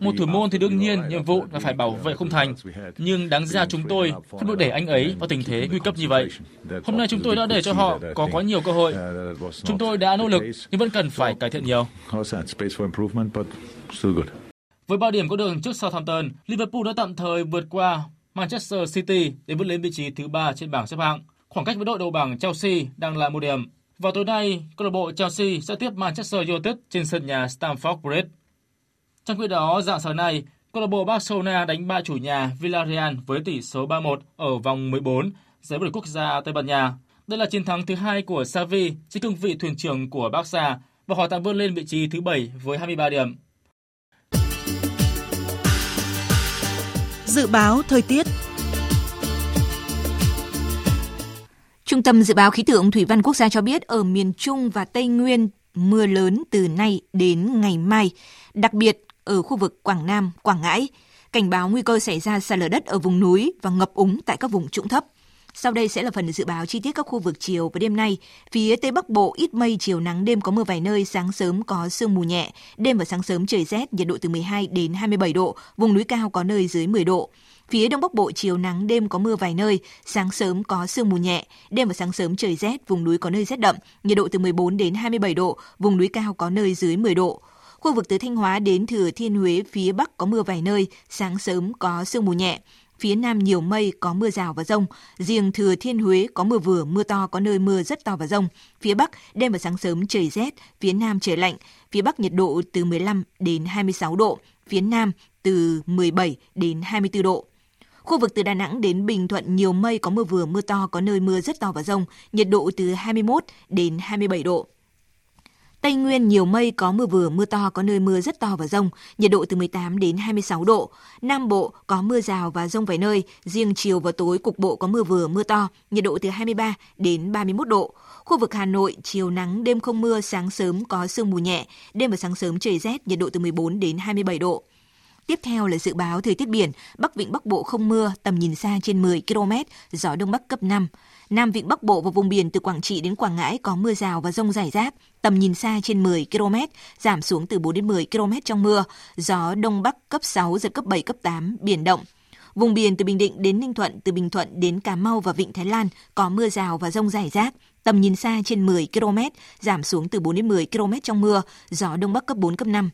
Một thủ môn thì đương nhiên nhiệm vụ là phải bảo vệ khung thành, nhưng đáng ra chúng tôi không được để anh ấy vào tình thế nguy cấp như vậy. Hôm nay chúng tôi đã để cho họ có quá nhiều cơ hội. Chúng tôi đã nỗ lực nhưng vẫn cần phải cải thiện nhiều. Với 3 điểm có đường trước Southampton, Liverpool đã tạm thời vượt qua Manchester City để vươn lên vị trí thứ ba trên bảng xếp hạng. Khoảng cách với đội đầu bảng Chelsea đang là một điểm. Vào tối nay, câu lạc bộ Chelsea sẽ tiếp Manchester United trên sân nhà Stamford Bridge. Trong khi đó, dạng sáng nay, câu lạc bộ Barcelona đánh bại chủ nhà Villarreal với tỷ số 3-1 ở vòng 14 giải vô địch quốc gia Tây Ban Nha. Đây là chiến thắng thứ hai của Xavi trên cương vị thuyền trưởng của Barca và họ tạm vươn lên vị trí thứ 7 với 23 điểm. Dự báo thời tiết Trung tâm Dự báo Khí tượng Thủy văn Quốc gia cho biết ở miền Trung và Tây Nguyên mưa lớn từ nay đến ngày mai, đặc biệt ở khu vực Quảng Nam, Quảng Ngãi. Cảnh báo nguy cơ xảy ra sạt lở đất ở vùng núi và ngập úng tại các vùng trũng thấp. Sau đây sẽ là phần dự báo chi tiết các khu vực chiều và đêm nay. Phía Tây Bắc Bộ ít mây, chiều nắng, đêm có mưa vài nơi, sáng sớm có sương mù nhẹ. Đêm và sáng sớm trời rét, nhiệt độ từ 12 đến 27 độ, vùng núi cao có nơi dưới 10 độ. Phía Đông Bắc Bộ chiều nắng, đêm có mưa vài nơi, sáng sớm có sương mù nhẹ, đêm và sáng sớm trời rét, vùng núi có nơi rét đậm, nhiệt độ từ 14 đến 27 độ, vùng núi cao có nơi dưới 10 độ. Khu vực từ Thanh Hóa đến Thừa Thiên Huế phía Bắc có mưa vài nơi, sáng sớm có sương mù nhẹ. Phía Nam nhiều mây, có mưa rào và rông. Riêng Thừa Thiên Huế có mưa vừa, mưa to, có nơi mưa rất to và rông. Phía Bắc, đêm và sáng sớm trời rét, phía Nam trời lạnh. Phía Bắc nhiệt độ từ 15 đến 26 độ, phía Nam từ 17 đến 24 độ. Khu vực từ Đà Nẵng đến Bình Thuận nhiều mây có mưa vừa mưa to, có nơi mưa rất to và rông, nhiệt độ từ 21 đến 27 độ. Tây Nguyên nhiều mây có mưa vừa mưa to, có nơi mưa rất to và rông, nhiệt độ từ 18 đến 26 độ. Nam Bộ có mưa rào và rông vài nơi, riêng chiều và tối cục bộ có mưa vừa mưa to, nhiệt độ từ 23 đến 31 độ. Khu vực Hà Nội, chiều nắng, đêm không mưa, sáng sớm có sương mù nhẹ, đêm và sáng sớm trời rét, nhiệt độ từ 14 đến 27 độ. Tiếp theo là dự báo thời tiết biển, Bắc Vịnh Bắc Bộ không mưa, tầm nhìn xa trên 10 km, gió Đông Bắc cấp 5. Nam Vịnh Bắc Bộ và vùng biển từ Quảng Trị đến Quảng Ngãi có mưa rào và rông rải rác, tầm nhìn xa trên 10 km, giảm xuống từ 4 đến 10 km trong mưa, gió Đông Bắc cấp 6, giật cấp 7, cấp 8, biển động. Vùng biển từ Bình Định đến Ninh Thuận, từ Bình Thuận đến Cà Mau và Vịnh Thái Lan có mưa rào và rông rải rác, tầm nhìn xa trên 10 km, giảm xuống từ 4 đến 10 km trong mưa, gió Đông Bắc cấp 4, cấp 5.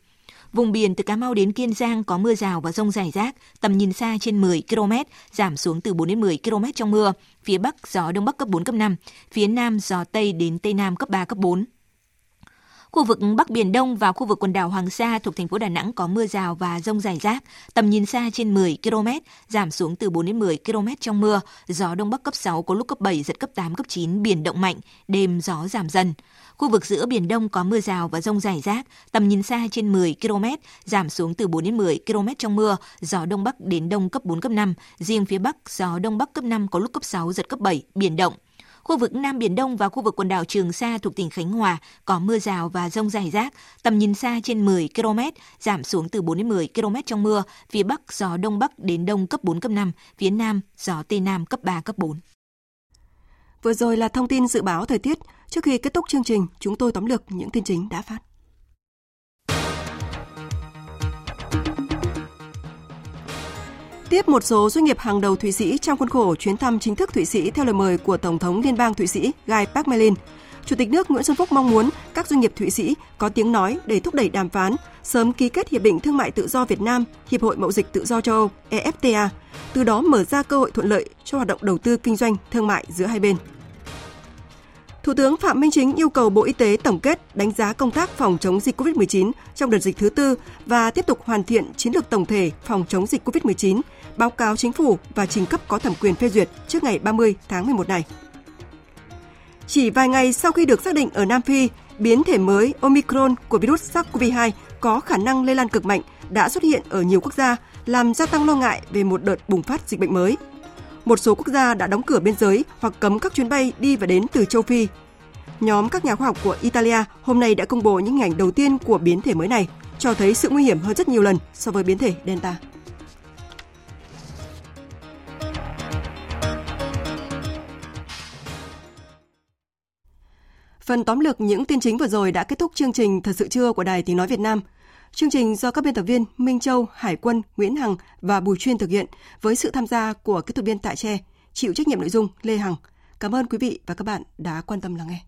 Vùng biển từ Cà Mau đến Kiên Giang có mưa rào và rông rải rác, tầm nhìn xa trên 10 km, giảm xuống từ 4 đến 10 km trong mưa. Phía Bắc gió Đông Bắc cấp 4, cấp 5, phía Nam gió Tây đến Tây Nam cấp 3, cấp 4. Khu vực Bắc Biển Đông và khu vực quần đảo Hoàng Sa thuộc thành phố Đà Nẵng có mưa rào và rông rải rác, tầm nhìn xa trên 10 km, giảm xuống từ 4 đến 10 km trong mưa, gió Đông Bắc cấp 6 có lúc cấp 7, giật cấp 8, cấp 9, biển động mạnh, đêm gió giảm dần. Khu vực giữa Biển Đông có mưa rào và rông rải rác, tầm nhìn xa trên 10 km, giảm xuống từ 4 đến 10 km trong mưa, gió Đông Bắc đến Đông cấp 4, cấp 5. Riêng phía Bắc, gió Đông Bắc cấp 5 có lúc cấp 6, giật cấp 7, biển động. Khu vực Nam Biển Đông và khu vực quần đảo Trường Sa thuộc tỉnh Khánh Hòa có mưa rào và rông rải rác, tầm nhìn xa trên 10 km, giảm xuống từ 4 đến 10 km trong mưa, phía Bắc gió Đông Bắc đến Đông cấp 4, cấp 5, phía Nam gió Tây Nam cấp 3, cấp 4. Vừa rồi là thông tin dự báo thời tiết. Trước khi kết thúc chương trình, chúng tôi tóm lược những tin chính đã phát. Tiếp một số doanh nghiệp hàng đầu Thụy Sĩ trong khuôn khổ chuyến thăm chính thức Thụy Sĩ theo lời mời của Tổng thống Liên bang Thụy Sĩ Guy Parmelin, Chủ tịch nước Nguyễn Xuân Phúc mong muốn các doanh nghiệp Thụy Sĩ có tiếng nói để thúc đẩy đàm phán, sớm ký kết Hiệp định Thương mại Tự do Việt Nam, Hiệp hội Mậu dịch Tự do châu Âu, EFTA, từ đó mở ra cơ hội thuận lợi cho hoạt động đầu tư kinh doanh, thương mại giữa hai bên. Thủ tướng Phạm Minh Chính yêu cầu Bộ Y tế tổng kết đánh giá công tác phòng chống dịch COVID-19 trong đợt dịch thứ tư và tiếp tục hoàn thiện chiến lược tổng thể phòng chống dịch COVID-19, báo cáo chính phủ và trình cấp có thẩm quyền phê duyệt trước ngày 30 tháng 11 này. Chỉ vài ngày sau khi được xác định ở Nam Phi, biến thể mới Omicron của virus SARS-CoV-2 có khả năng lây lan cực mạnh đã xuất hiện ở nhiều quốc gia, làm gia tăng lo ngại về một đợt bùng phát dịch bệnh mới. Một số quốc gia đã đóng cửa biên giới hoặc cấm các chuyến bay đi và đến từ châu Phi. Nhóm các nhà khoa học của Italia hôm nay đã công bố những hình ảnh đầu tiên của biến thể mới này, cho thấy sự nguy hiểm hơn rất nhiều lần so với biến thể Delta. Phần tóm lược những tin chính vừa rồi đã kết thúc chương trình Thật sự trưa của Đài Tiếng Nói Việt Nam. Chương trình do các biên tập viên Minh Châu, Hải Quân, Nguyễn Hằng và Bùi Chuyên thực hiện với sự tham gia của kỹ thuật viên Tại Tre, chịu trách nhiệm nội dung Lê Hằng. Cảm ơn quý vị và các bạn đã quan tâm lắng nghe.